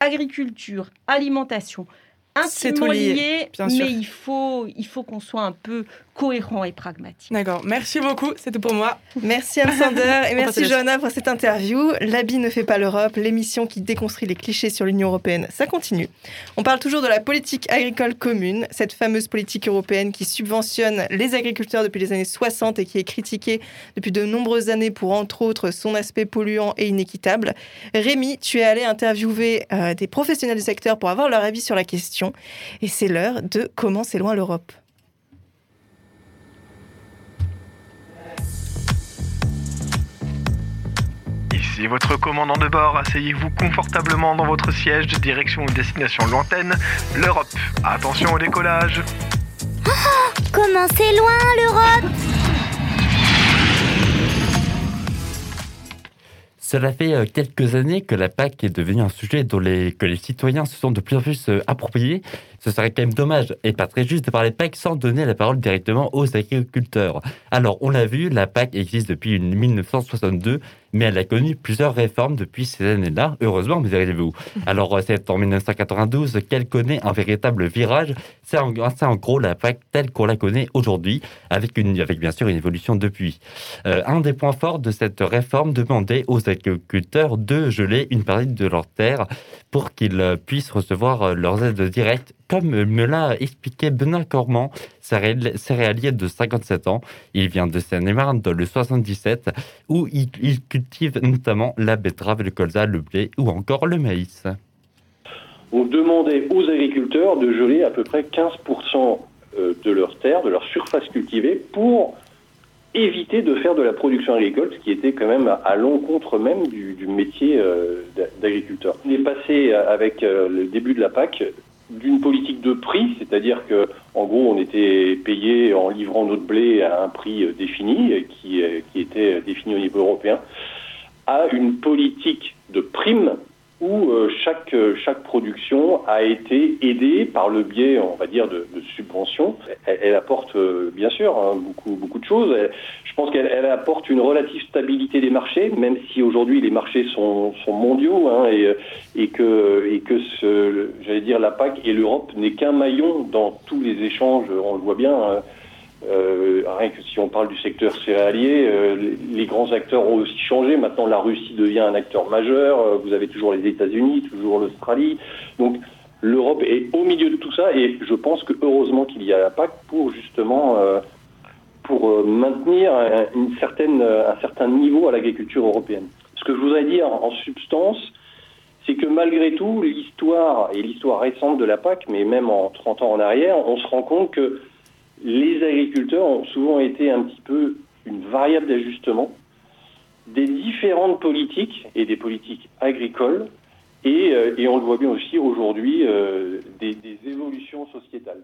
agriculture, alimentation, C'est intimement lié, lié, bien sûr. mais il faut, il faut qu'on soit un peu cohérent et pragmatique. D'accord, merci beaucoup, c'est tout pour moi. Merci Anne Sander et merci Johanna pour cette interview. L'habit ne fait pas l'Europe, l'émission qui déconstruit les clichés sur l'Union européenne, ça continue. On parle toujours de la politique agricole commune, cette fameuse politique européenne qui subventionne les agriculteurs depuis les années 60 et qui est critiquée depuis de nombreuses années pour entre autres son aspect polluant et inéquitable. Rémi, tu es allé interviewer euh, des professionnels du secteur pour avoir leur avis sur la question et c'est l'heure de comment c'est loin l'Europe. Votre commandant de bord, asseyez-vous confortablement dans votre siège de direction ou destination lointaine, l'Europe. Attention au décollage. Comment c'est loin l'Europe? Cela fait euh, quelques années que la PAC est devenue un sujet dont les, que les citoyens se sont de plus en plus euh, appropriés. Ce serait quand même dommage et pas très juste de parler PAC sans donner la parole directement aux agriculteurs. Alors, on l'a vu, la PAC existe depuis une 1962, mais elle a connu plusieurs réformes depuis ces années-là. Heureusement, mais arrivez-vous. Alors, euh, c'est en 1992 qu'elle connaît un véritable virage. C'est en, gros la PAC telle qu'on la connaît aujourd'hui, avec, une, avec bien sûr une évolution depuis. Euh, un des points forts de cette réforme demandait aux agriculteurs de geler une partie de leurs terres pour qu'ils euh, puissent recevoir leurs aides directes, comme me l'a expliqué Benoît Cormand, céréal- céréalier de 57 ans. Il vient de Seine-et-Marne dans le 77, où il, cultive notamment la betterave, le colza, le blé ou encore le maïs. On demandait aux agriculteurs de geler à peu près 15% euh, de leurs terres, de leur surface cultivée, pour éviter de faire de la production agricole, ce qui était quand même à, l'encontre même du, métier euh, d'a- d'agriculteur. On est passé avec euh, le début de la PAC d'une politique de prix, c'est-à-dire que en gros on était payé en livrant notre blé à un prix euh, défini, euh, qui, euh, qui était défini au niveau européen, à une politique de primes où euh, chaque, euh, chaque production a été aidée par le biais, on va dire, de, de subventions. Elle, apporte, euh, bien sûr, hein, beaucoup, beaucoup de choses. Je pense qu'elle elle apporte une relative stabilité des marchés, même si aujourd'hui les marchés sont, sont mondiaux hein, et, et que, et que ce, j'allais dire, la PAC et l'Europe n'est qu'un maillon dans tous les échanges. On le voit bien. hein. Euh, rien que si on parle du secteur céréalier, euh, les, grands acteurs ont aussi changé. Maintenant, la Russie devient un acteur majeur. Euh, vous avez toujours les États-Unis, toujours l'Australie. Donc, l'Europe est au milieu de tout ça. Et je pense que heureusement qu'il y a la PAC pour justement pour maintenir un, une certaine, un certain niveau à l'agriculture européenne. Ce que je voudrais dire en substance, c'est que malgré tout, l'histoire et l'histoire récente de la PAC, mais même en 30 ans en arrière, on se rend compte que les agriculteurs ont souvent été un petit peu une variable d'ajustement des différentes politiques et des politiques agricoles et, euh, on le voit bien aussi aujourd'hui euh, des, évolutions sociétales.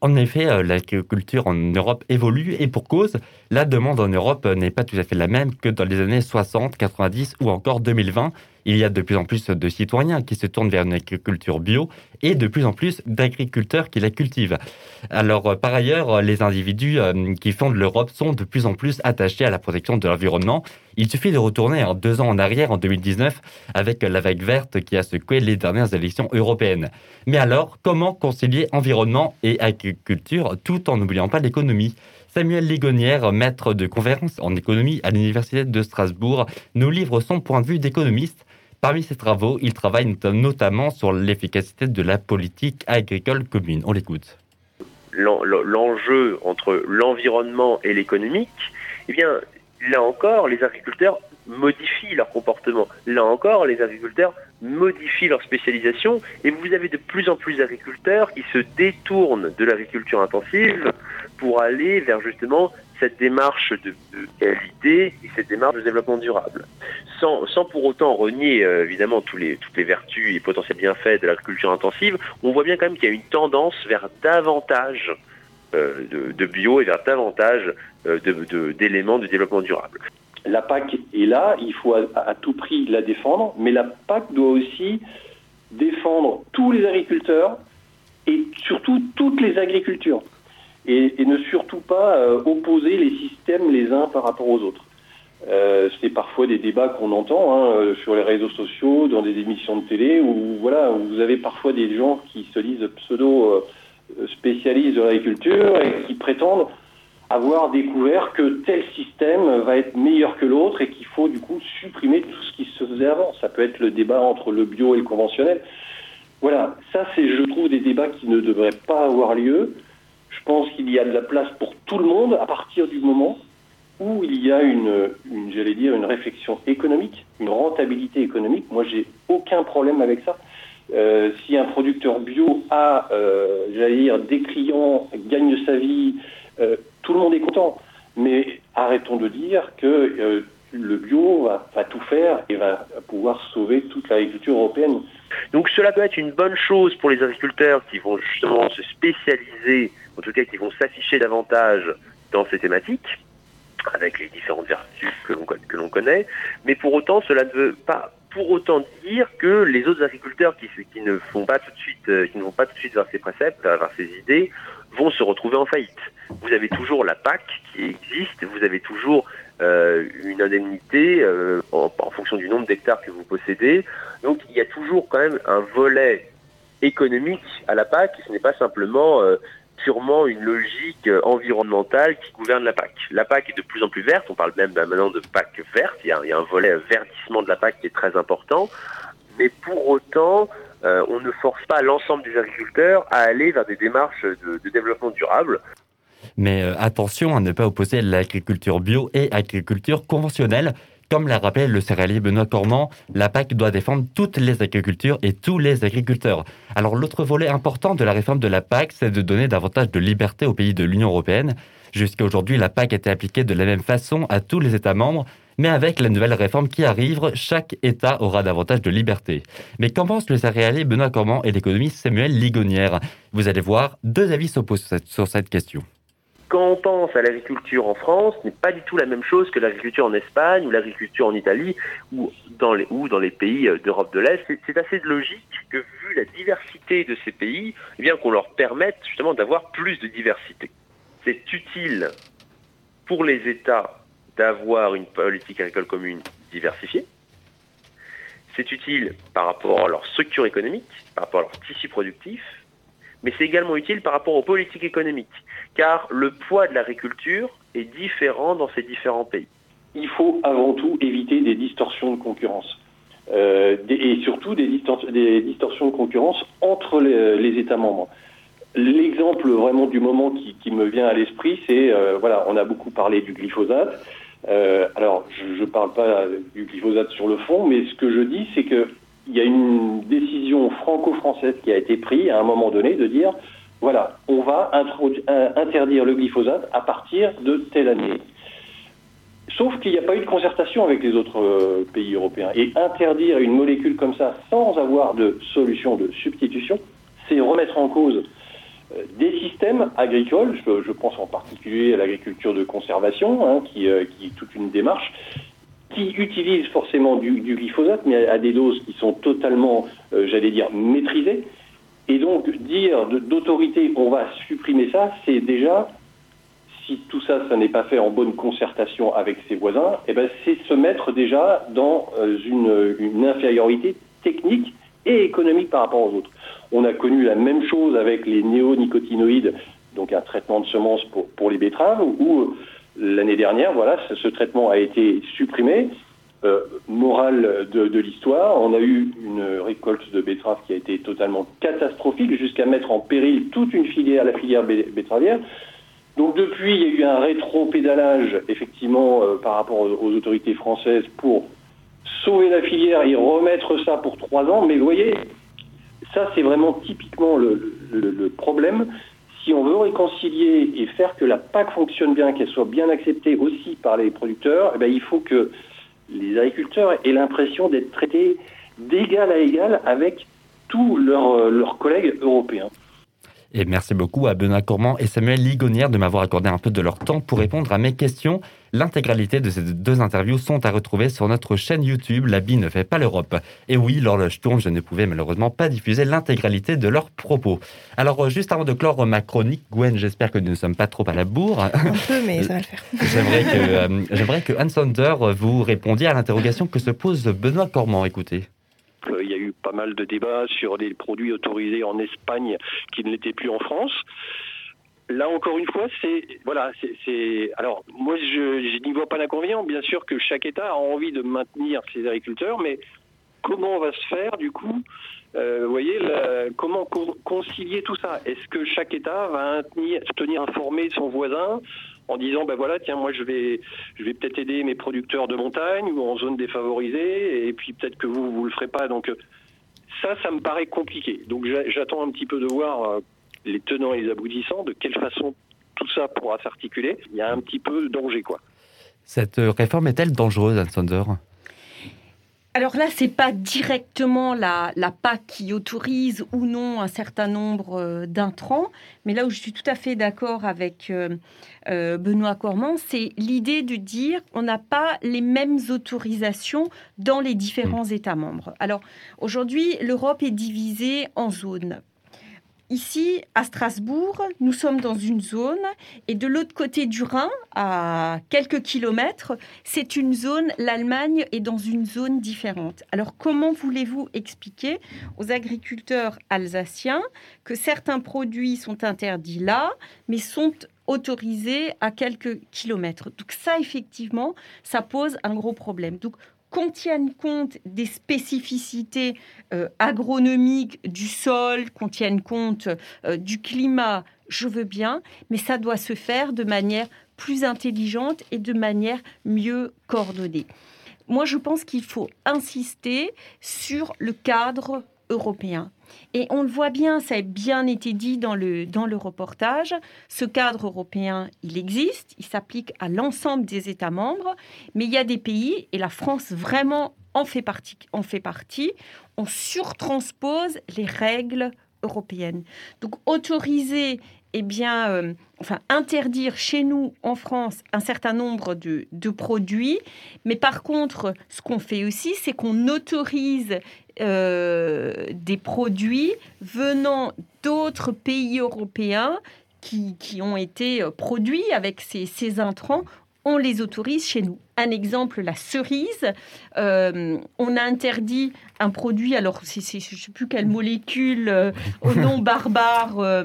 En effet, euh, l'agriculture en Europe évolue et pour cause, la demande en Europe n'est pas tout à fait la même que dans les années 60, 90 ou encore 2020. Il y a de plus en plus de citoyens qui se tournent vers une agriculture bio et de plus en plus d'agriculteurs qui la cultivent. Alors, euh, par ailleurs, les individus euh, qui fondent l'Europe sont de plus en plus attachés à la protection de l'environnement. Il suffit de retourner deux ans en arrière, en 2019, avec la vague verte qui a secoué les dernières élections européennes. Mais alors, comment concilier environnement et agriculture tout en n'oubliant pas l'économie? Samuel Ligonière, maître de conférence en économie à l'Université de Strasbourg, nous livre son point de vue d'économiste. Parmi ses travaux, il travaille not- notamment sur l'efficacité de la politique agricole commune. On l'écoute. l'en- l'en- l'enjeu entre l'environnement et l'économique, eh bien, là encore, les agriculteurs modifient leur comportement. Là encore, les agriculteurs modifient leur spécialisation et vous avez de plus en plus d'agriculteurs qui se détournent de l'agriculture intensive pour aller vers justement cette démarche de, qualité et cette démarche de développement durable. Sans, sans pour autant renier euh, évidemment tous les, toutes les vertus et potentiels bienfaits de l'agriculture intensive, on voit bien quand même qu'il y a une tendance vers davantage euh, de, bio et vers davantage euh, d'éléments de, développement durable. La PAC est là, il faut à tout prix la défendre, mais la PAC doit aussi défendre tous les agriculteurs et surtout toutes les agricultures. Et, ne surtout pas euh, opposer les systèmes les uns par rapport aux autres. Euh, c'est parfois des débats qu'on entend hein, euh, sur les réseaux sociaux, dans des émissions de télé, où voilà, où vous avez parfois des gens qui se disent pseudo spécialistes de l'agriculture et qui prétendent avoir découvert que tel système va être meilleur que l'autre et qu'il faut du coup supprimer tout ce qui se faisait avant. Ça peut être le débat entre le bio et le conventionnel. Voilà, ça c'est, je trouve, des débats qui ne devraient pas avoir lieu. Je pense qu'il y a de la place pour tout le monde à partir du moment où il y a une, j'allais dire, une réflexion économique, une rentabilité économique. Moi, j'ai aucun problème avec ça. Euh, si un producteur bio a, euh, j'allais dire, des clients, gagne sa vie, euh, tout le monde est content. Mais arrêtons de dire que le bio va, va tout faire et va pouvoir sauver toute l'agriculture européenne. Donc cela peut être une bonne chose pour les agriculteurs qui vont justement se spécialiser, en tout cas qui vont s'afficher davantage dans ces thématiques, avec les différentes vertus que l'on connaît, mais pour autant cela ne veut pas pour autant dire que les autres agriculteurs qui, ne font pas tout de suite, euh, qui ne vont pas tout de suite vers ces préceptes, vers ces idées, vont se retrouver en faillite. Vous avez toujours la PAC qui existe, vous avez toujours euh, une indemnité euh, en, fonction du nombre d'hectares que vous possédez. Donc il y a toujours quand même un volet économique à la PAC, ce n'est pas simplement euh, purement une logique euh, environnementale qui gouverne la PAC. La PAC est de plus en plus verte, on parle même bah, maintenant de PAC verte, il y, a, un volet verdissement de la PAC qui est très important, mais pour autant, euh, on ne force pas l'ensemble des agriculteurs à aller vers des démarches de, de développement durable. Mais euh, attention à ne pas opposer l'agriculture bio et agriculture conventionnelle. Comme l'a rappelé le céréalier Benoît Cormand, la PAC doit défendre toutes les agricultures et tous les agriculteurs. Alors l'autre volet important de la réforme de la PAC, c'est de donner davantage de liberté aux pays de l'Union européenne. Jusqu'à aujourd'hui, la PAC était appliquée de la même façon à tous les États membres, mais avec la nouvelle réforme qui arrive, chaque État aura davantage de liberté. Mais qu'en pense le céréalier Benoît Cormand et l'économiste Samuel Ligonière Vous allez voir, deux avis s'opposent sur cette- sur cette question. Quand on pense à l'agriculture en France, ce n'est pas du tout la même chose que l'agriculture en Espagne ou l'agriculture en Italie ou dans les, ou dans les pays euh, d'Europe de l'Est. C'est- C'est assez logique que vu la diversité de ces pays, eh bien qu'on leur permette justement d'avoir plus de diversité. C'est utile pour les États d'avoir une politique agricole commune diversifiée. C'est utile par rapport à leur structure économique, par rapport à leur tissu productif, mais c'est également utile par rapport aux politiques économiques, car le poids de l'agriculture est différent dans ces différents pays. Il faut avant tout éviter des distorsions de concurrence. Euh, et surtout des, distor- des distorsions de concurrence entre les, États membres. L'exemple vraiment du moment qui, qui me vient à l'esprit, c'est, euh, voilà, on a beaucoup parlé du glyphosate. Euh, alors, je ne parle pas du glyphosate sur le fond, mais ce que je dis, c'est que il y a une décision franco-française qui a été prise à un moment donné de dire, voilà, on va interdire le glyphosate à partir de telle année. Sauf qu'il n'y a pas eu de concertation avec les autres euh, pays européens. Et interdire une molécule comme ça sans avoir de solution de substitution, c'est remettre en cause euh, des systèmes agricoles, je, pense en particulier à l'agriculture de conservation, hein, qui, euh, qui, est toute une démarche, qui utilise forcément du, glyphosate, mais à, des doses qui sont totalement, j'allais dire, maîtrisées. Et donc dire d'autorité, on va supprimer ça, c'est déjà si tout ça, ça n'est pas fait en bonne concertation avec ses voisins, eh ben, c'est se mettre déjà dans euh, une, infériorité technique et économique par rapport aux autres. On a connu la même chose avec les néonicotinoïdes, donc un traitement de semences pour, pour les betteraves, où euh, l'année dernière, voilà, ce, traitement a été supprimé. Euh, morale de, l'histoire, on a eu une récolte de betteraves qui a été totalement catastrophique, jusqu'à mettre en péril toute une filière, la filière betteravière. Donc depuis, il y a eu un rétro-pédalage, effectivement, euh, par rapport aux, autorités françaises pour sauver la filière et remettre ça pour trois ans. Mais vous voyez, ça c'est vraiment typiquement le, problème. Si on veut réconcilier et faire que la PAC fonctionne bien, qu'elle soit bien acceptée aussi par les producteurs, eh bien, il faut que les agriculteurs aient l'impression d'être traités d'égal à égal avec tous leurs collègues européens. Et merci beaucoup à Benoît Cormand et Samuel Ligonière de m'avoir accordé un peu de leur temps pour répondre à mes questions. L'intégralité de ces deux interviews sont à retrouver sur notre chaîne YouTube La Bie ne fait pas l'Europe. Et oui, l'horloge tourne, je ne pouvais malheureusement pas diffuser l'intégralité de leurs propos. Alors, euh, juste avant de clore ma chronique, Gwen, j'espère que nous ne sommes pas trop à la bourre. Un peu, mais ça va le faire. J'aimerais que, euh, j'aimerais que Hans Sander vous répondiez à l'interrogation que se pose Benoît Cormand. Écoutez. Euh, il y a eu pas mal de débats sur des produits autorisés en Espagne qui ne l'étaient plus en France. Là encore une fois, c'est voilà, c'est alors moi je, n'y vois pas d'inconvénient. Bien sûr que chaque État a envie de maintenir ses agriculteurs, mais comment on va se faire du coup euh, Vous voyez, comment concilier tout ça? Est-ce que chaque État va tenir, tenir informé son voisin en disant ben voilà tiens moi je vais je vais peut-être aider mes producteurs de montagne ou en zone défavorisée et puis peut-être que vous vous le ferez pas. Donc ça ça me paraît compliqué. Donc j'attends un petit peu de voir euh, les tenants et les aboutissants de quelle façon tout ça pourra s'articuler il y a un petit peu de danger quoi cette réforme est-elle dangereuse Alexander alors là, c'est pas directement la, la, PAC qui autorise ou non un certain nombre euh, d'intrants, mais là où je suis tout à fait d'accord avec euh, euh, Benoît Cormand, c'est l'idée de dire on n'a pas les mêmes autorisations dans les différents mmh. États membres. Alors aujourd'hui, l'Europe est divisée en zones. Ici, à Strasbourg, nous sommes dans une zone et de l'autre côté du Rhin, à quelques kilomètres, c'est une zone, l'Allemagne est dans une zone différente. Alors comment voulez-vous expliquer aux agriculteurs alsaciens que certains produits sont interdits là, mais sont autorisés à quelques kilomètres? Donc ça, effectivement, ça pose un gros problème. Donc qu'on tienne compte des spécificités euh, agronomiques du sol, qu'on tienne compte euh, du climat, je veux bien, mais ça doit se faire de manière plus intelligente et de manière mieux coordonnée. Moi, je pense qu'il faut insister sur le cadre européen. Et on le voit bien, ça a bien été dit dans le, dans le reportage, ce cadre européen, il existe, il s'applique à l'ensemble des États membres, mais il y a des pays, et la France vraiment en fait partie, en fait partie on surtranspose les règles européennes. Donc autoriser eh bien, euh, enfin, interdire chez nous, en France, un certain nombre de, de produits. Mais par contre, ce qu'on fait aussi, c'est qu'on autorise des produits venant d'autres pays européens qui, qui, ont été euh, produits avec ces, ces, intrants. On les autorise chez nous. Un exemple, la cerise. Euh, on a interdit un produit, alors je ne sais plus quelle molécule, au nom barbare.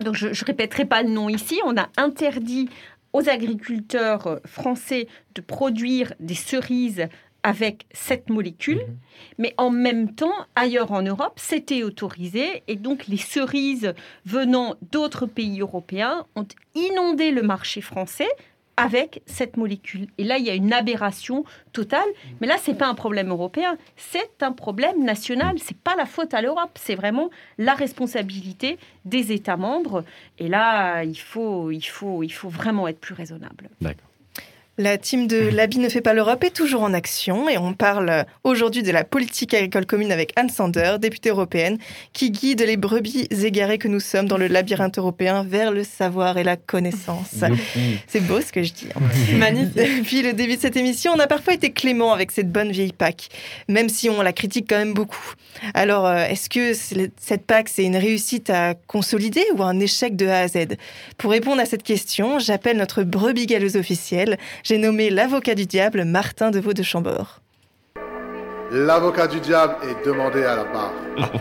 donc je ne répéterai pas le nom ici. On a interdit aux agriculteurs français de produire des cerises avec cette molécule, mais en même temps, ailleurs en Europe, c'était autorisé et donc les cerises venant d'autres pays européens ont inondé le marché français avec cette molécule. Et là, il y a une aberration totale. Mais là, c'est pas un problème européen, c'est un problème national. C'est pas la faute à l'Europe, c'est vraiment la responsabilité des États membres. Et là, il faut, il faut, il faut vraiment être plus raisonnable. D'accord. La team de L'Habit ne fait pas l'Europe est toujours en action et on parle aujourd'hui de la politique agricole commune avec Anne Sander, députée européenne, qui guide les brebis égarées que nous sommes dans le labyrinthe européen vers le savoir et la connaissance. C'est beau ce que je dis. hein. Magnifique. Depuis le début de cette émission, on a parfois été clément avec cette bonne vieille PAC, même si on la critique quand même beaucoup. Alors, euh, est-ce que cette PAC, c'est une réussite à consolider ou un échec de A à Z? Pour répondre à cette question, j'appelle notre brebis galeuse officielle. J'ai nommé l'avocat du diable, Martin Deveau de Chambord. L'avocat du diable est demandé à la barre.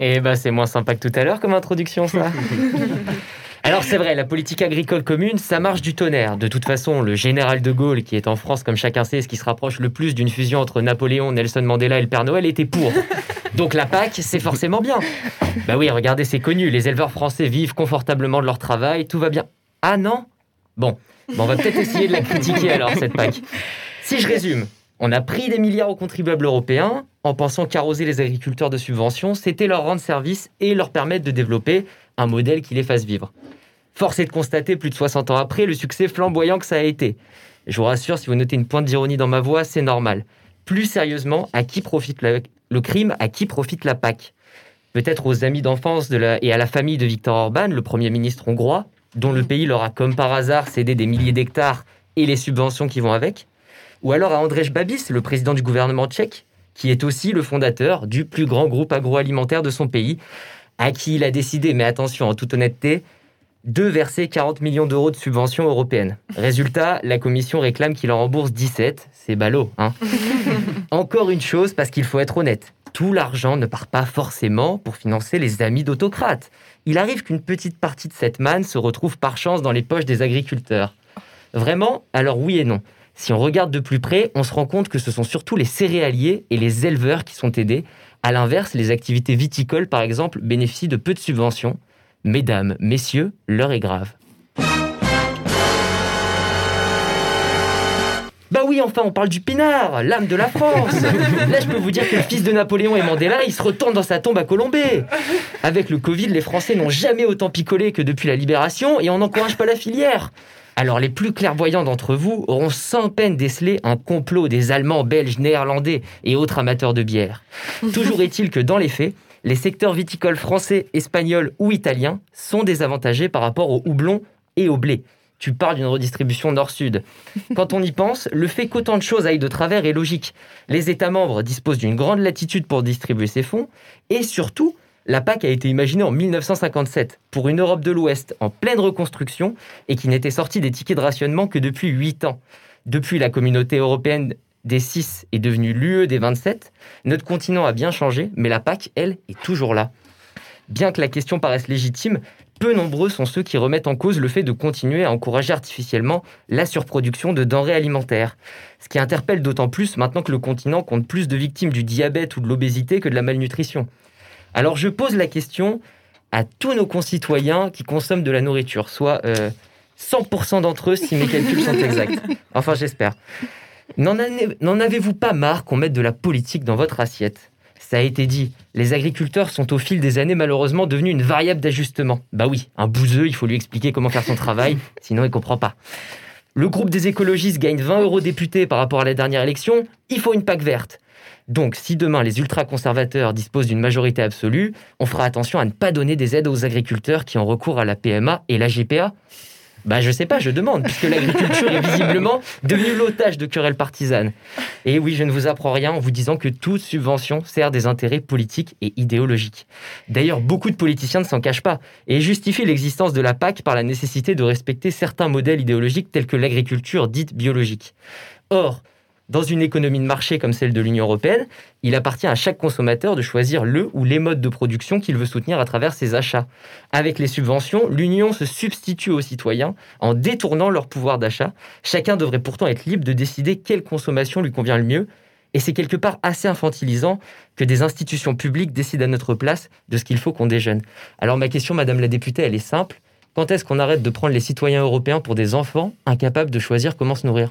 Eh ben, c'est moins sympa que tout à l'heure comme introduction, ça. Alors c'est vrai, la politique agricole commune, ça marche du tonnerre. De toute façon, le général de Gaulle, qui est en France, comme chacun sait, ce qui se rapproche le plus d'une fusion entre Napoléon, Nelson Mandela et le Père Noël, était pour. Donc la PAC, c'est forcément bien. Bah oui, regardez, c'est connu. Les éleveurs français vivent confortablement de leur travail, tout va bien. Ah non Bon, on va peut-être essayer de la critiquer alors, cette PAC. Si je résume, on a pris des milliards aux contribuables européens en pensant qu'arroser les agriculteurs de subventions, c'était leur rendre service et leur permettre de développer un modèle qui les fasse vivre. Force est de constater, plus de 60 ans après, le succès flamboyant que ça a été. Je vous rassure, si vous notez une pointe d'ironie dans ma voix, c'est normal. Plus sérieusement, à qui profite le crime À qui profite la PAC? Peut-être aux amis d'enfance de et à la famille de Viktor Orban, le Premier ministre hongrois, dont le pays leur a comme par hasard cédé des milliers d'hectares et les subventions qui vont avec Ou alors à Andrzej Babis, le président du gouvernement tchèque, qui est aussi le fondateur du plus grand groupe agroalimentaire de son pays, à qui il a décidé, mais attention, en toute honnêteté, de verser 40 millions d'euros de subventions européennes. Résultat, la commission réclame qu'il en rembourse 17. C'est ballot, hein Encore une chose, parce qu'il faut être honnête, tout l'argent ne part pas forcément pour financer les amis d'autocrates. Il arrive qu'une petite partie de cette manne se retrouve par chance dans les poches des agriculteurs. Vraiment? Alors oui et non. Si on regarde de plus près, on se rend compte que ce sont surtout les céréaliers et les éleveurs qui sont aidés. À l'inverse, les activités viticoles, par exemple, bénéficient de peu de subventions. Mesdames, messieurs, l'heure est grave. Bah oui, enfin, on parle du pinard, l'âme de la France. Là, je peux vous dire que le fils de Napoléon et Mandela, il se retourne dans sa tombe à Colombey. Avec le Covid, les Français n'ont jamais autant picolé que depuis la libération et on n'encourage pas la filière. Alors, les plus clairvoyants d'entre vous auront sans peine décelé un complot des Allemands, Belges, Néerlandais et autres amateurs de bière. Toujours est-il que dans les faits, les secteurs viticoles français, espagnols ou italiens sont désavantagés par rapport au houblon et au blé. Tu parles d'une redistribution nord-sud. Quand on y pense, le fait qu'autant de choses aillent de travers est logique. Les États membres disposent d'une grande latitude pour distribuer ces fonds, et surtout, la PAC a été imaginée en 1957 pour une Europe de l'Ouest en pleine reconstruction et qui n'était sortie des tickets de rationnement que depuis 8 ans. Depuis la communauté européenne des 6 est devenue l'UE des 27, notre continent a bien changé, mais la PAC, elle, est toujours là. Bien que la question paraisse légitime, peu nombreux sont ceux qui remettent en cause le fait de continuer à encourager artificiellement la surproduction de denrées alimentaires. Ce qui interpelle d'autant plus maintenant que le continent compte plus de victimes du diabète ou de l'obésité que de la malnutrition. Alors je pose la question à tous nos concitoyens qui consomment de la nourriture, soit euh, 100% d'entre eux si mes calculs sont exacts. Enfin j'espère. N'en avez-vous pas marre qu'on mette de la politique dans votre assiette? Ça a été dit, les agriculteurs sont au fil des années malheureusement devenus une variable d'ajustement. Bah oui, un bouseux, il faut lui expliquer comment faire son travail, sinon il comprend pas. Le groupe des écologistes gagne 20 euros députés par rapport à la dernière élection, il faut une PAC verte. Donc, si demain les ultra-conservateurs disposent d'une majorité absolue, on fera attention à ne pas donner des aides aux agriculteurs qui ont recours à la PMA et la GPA. Bah, je sais pas, je demande, puisque l'agriculture est visiblement devenue l'otage de querelles partisanes. Et oui, je ne vous apprends rien en vous disant que toute subvention sert des intérêts politiques et idéologiques. D'ailleurs, beaucoup de politiciens ne s'en cachent pas et justifient l'existence de la PAC par la nécessité de respecter certains modèles idéologiques tels que l'agriculture dite biologique. Or, Dans une économie de marché comme celle de l'Union européenne, il appartient à chaque consommateur de choisir le ou les modes de production qu'il veut soutenir à travers ses achats. Avec les subventions, l'Union se substitue aux citoyens en détournant leur pouvoir d'achat. Chacun devrait pourtant être libre de décider quelle consommation lui convient le mieux. Et c'est quelque part assez infantilisant que des institutions publiques décident à notre place de ce qu'il faut qu'on déjeune. Alors ma question, Madame la députée, elle est simple. Quand est-ce qu'on arrête de prendre les citoyens européens pour des enfants incapables de choisir comment se nourrir?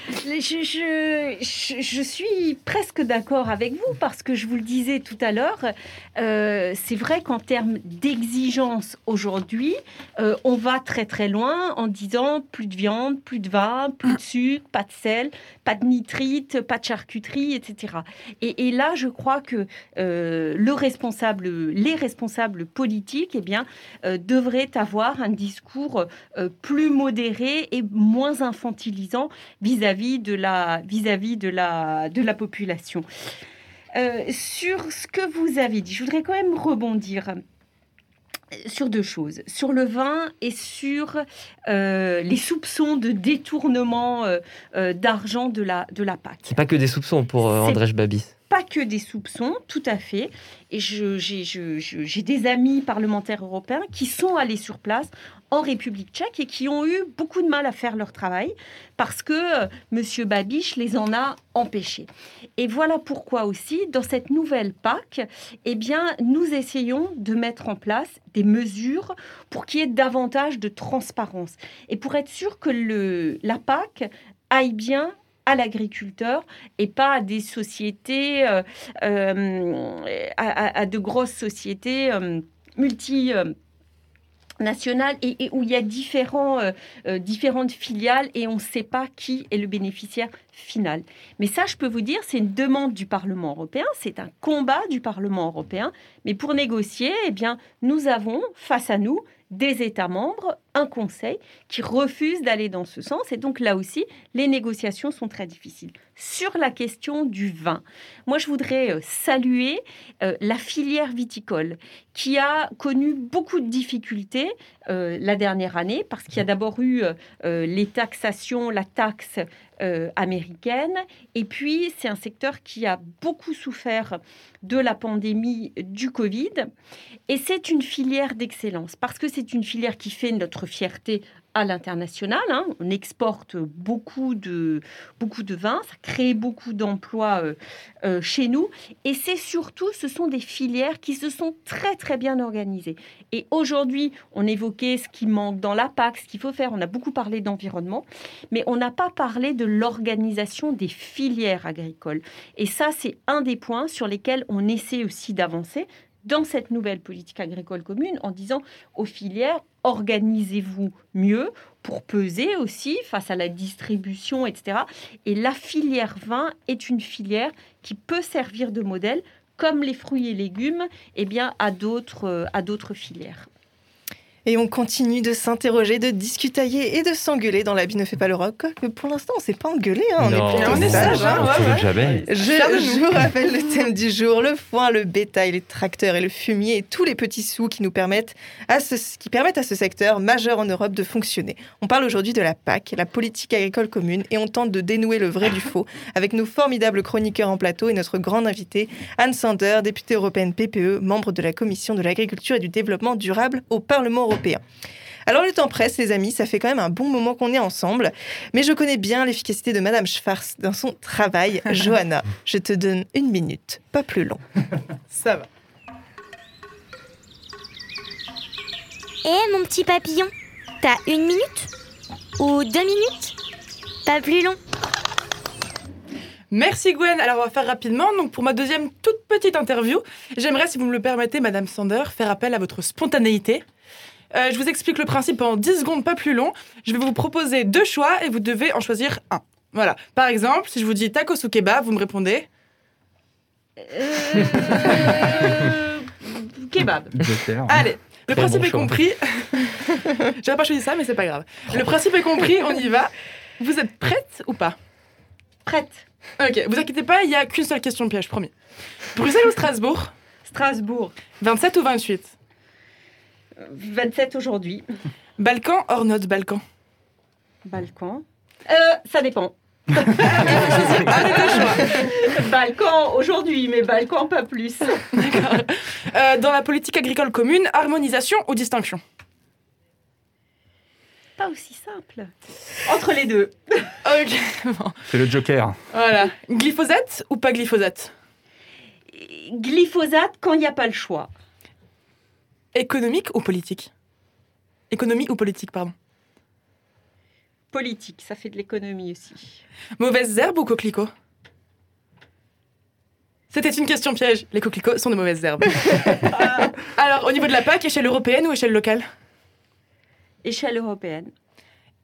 je, suis presque d'accord avec vous parce que je vous le disais tout à l'heure, euh, c'est vrai qu'en termes d'exigence aujourd'hui, euh, on va très très loin en disant plus de viande, plus de vin, plus de sucre, pas de sel, pas de nitrite, pas de charcuterie, etc. Et, là, je crois que euh, le responsable, les responsables politiques, eh bien, devraient avoir un discours plus modéré et moins infantilisant vis-à-vis de la vis-à-vis de la de la population. Euh, sur ce que vous avez dit, je voudrais quand même rebondir sur deux choses, sur le vin et sur euh, les soupçons de détournement euh, d'argent de la, de la PAC. C'est pas que des soupçons pour Andrzej Babis. Pas que des soupçons, tout à fait. Et j'ai des amis parlementaires européens qui sont allés sur place en République tchèque et qui ont eu beaucoup de mal à faire leur travail parce que euh, Monsieur Babiš les en a empêchés. Et voilà pourquoi aussi, dans cette nouvelle PAC, eh bien, nous essayons de mettre en place des mesures pour qu'il y ait davantage de transparence et pour être sûr que la PAC aille bien à l'agriculteur et pas à des sociétés, euh, euh, à, de grosses sociétés euh, multi... euh, nationales et, où il y a différents, différentes filiales et on ne sait pas qui est le bénéficiaire final. Mais ça, je peux vous dire, c'est une demande du Parlement européen, c'est un combat du Parlement européen. Mais pour négocier, eh bien, nous avons face à nous des États membres, un Conseil qui refuse d'aller dans ce sens. Et donc là aussi, les négociations sont très difficiles. Sur la question du vin, moi je voudrais euh, saluer euh, la filière viticole qui a connu beaucoup de difficultés euh, la dernière année parce qu'il y a d'abord eu les taxations, la taxe américaine et puis c'est un secteur qui a beaucoup souffert de la pandémie du Covid et c'est une filière d'excellence parce que c'est une filière qui fait notre fierté à l'international. hein. On exporte beaucoup de, beaucoup de vins, ça crée beaucoup d'emplois euh, euh, chez nous. Et c'est surtout, ce sont des filières qui se sont très très bien organisées. Et aujourd'hui, on évoquait ce qui manque dans la PAC, ce qu'il faut faire. On a beaucoup parlé d'environnement, mais on n'a pas parlé de l'organisation des filières agricoles. Et ça, c'est un des points sur lesquels on essaie aussi d'avancer dans cette nouvelle politique agricole commune en disant aux filières, organisez-vous mieux pour peser aussi face à la distribution, etc. Et la filière vin est une filière qui peut servir de modèle, comme les fruits et légumes, eh bien, à d'autres à d'autres filières. Et on continue de s'interroger, de discutailler et de s'engueuler dans l'habit ne fait pas le rock. Mais pour l'instant, on s'est pas engueulé, hein, on Non. est plutôt sage, hein, ouais, ouais. jamais. Je, je vous rappelle le thème du jour le foin, le bétail, les tracteurs et le fumier et tous les petits sous qui nous permettent à ce, qui permettent à ce secteur majeur en Europe de fonctionner. On parle aujourd'hui de la PAC, la politique agricole commune, et on tente de dénouer le vrai du faux avec nos formidables chroniqueurs en plateau et notre grande invitée Anne Sander, députée européenne PPE, membre de la commission de l'agriculture et du développement durable au Parlement européen. Alors le temps presse, les amis, ça fait quand même un bon moment qu'on est ensemble, mais je connais bien l'efficacité de Madame Schwarz dans son travail. Johanna, je te donne une minute, pas plus long. Ça va. Eh mon petit papillon, t'as une minute Ou deux minutes? Pas plus long. Merci Gwen. Alors on va faire rapidement. Donc pour ma deuxième toute petite interview, j'aimerais, si vous me le permettez, Madame Sander, faire appel à votre spontanéité. Euh, je vous explique le principe en 10 secondes, pas plus long. Je vais vous proposer deux choix et vous devez en choisir un. Voilà. Par exemple, si je vous dis tacos ou kebab, vous me répondez. Euh, kebab. Allez, le Très principe bon est choix. compris. J'aurais pas choisi ça, mais c'est pas grave. Le principe est compris, on y va. Vous êtes prête ou pas Prête. Ok, vous inquiétez pas, il y a qu'une seule question piège, promis. Bruxelles ou Strasbourg Strasbourg. 27 ou 28 27 aujourd'hui. Balkan hors note Balkan Balkan. Euh, ça dépend. Balkan aujourd'hui, mais Balkan pas plus. Euh, dans la politique agricole commune, harmonisation ou distinction? Pas aussi simple. Entre les deux. Bon. C'est le Joker. Voilà. Glyphosate ou pas glyphosate? Glyphosate quand il n'y a pas le choix. Économique ou politique? Économie ou politique, pardon. Politique, ça fait de l'économie aussi. Mauvaises herbes ou coquelicots? C'était une question piège. Les coquelicots sont de mauvaises herbes. Alors, au niveau de la PAC, échelle européenne ou échelle locale? Échelle européenne.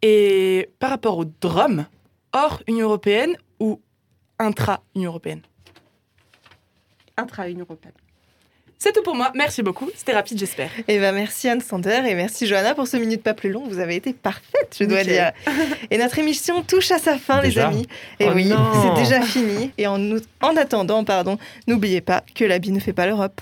Et par rapport au DROM, hors Union européenne ou intra-Union européenne? Intra-Union européenne. C'est tout pour moi. Merci beaucoup. C'était rapide, j'espère. Eh ben, merci Anne Sander et merci Johanna pour ce minute pas plus long. Vous avez été parfaite, je dois dire. Et notre émission touche à sa fin, les amis. Et Oh oui, c'est déjà fini. Et en, nous- en attendant, pardon, n'oubliez pas que l'habit ne fait pas l'Europe.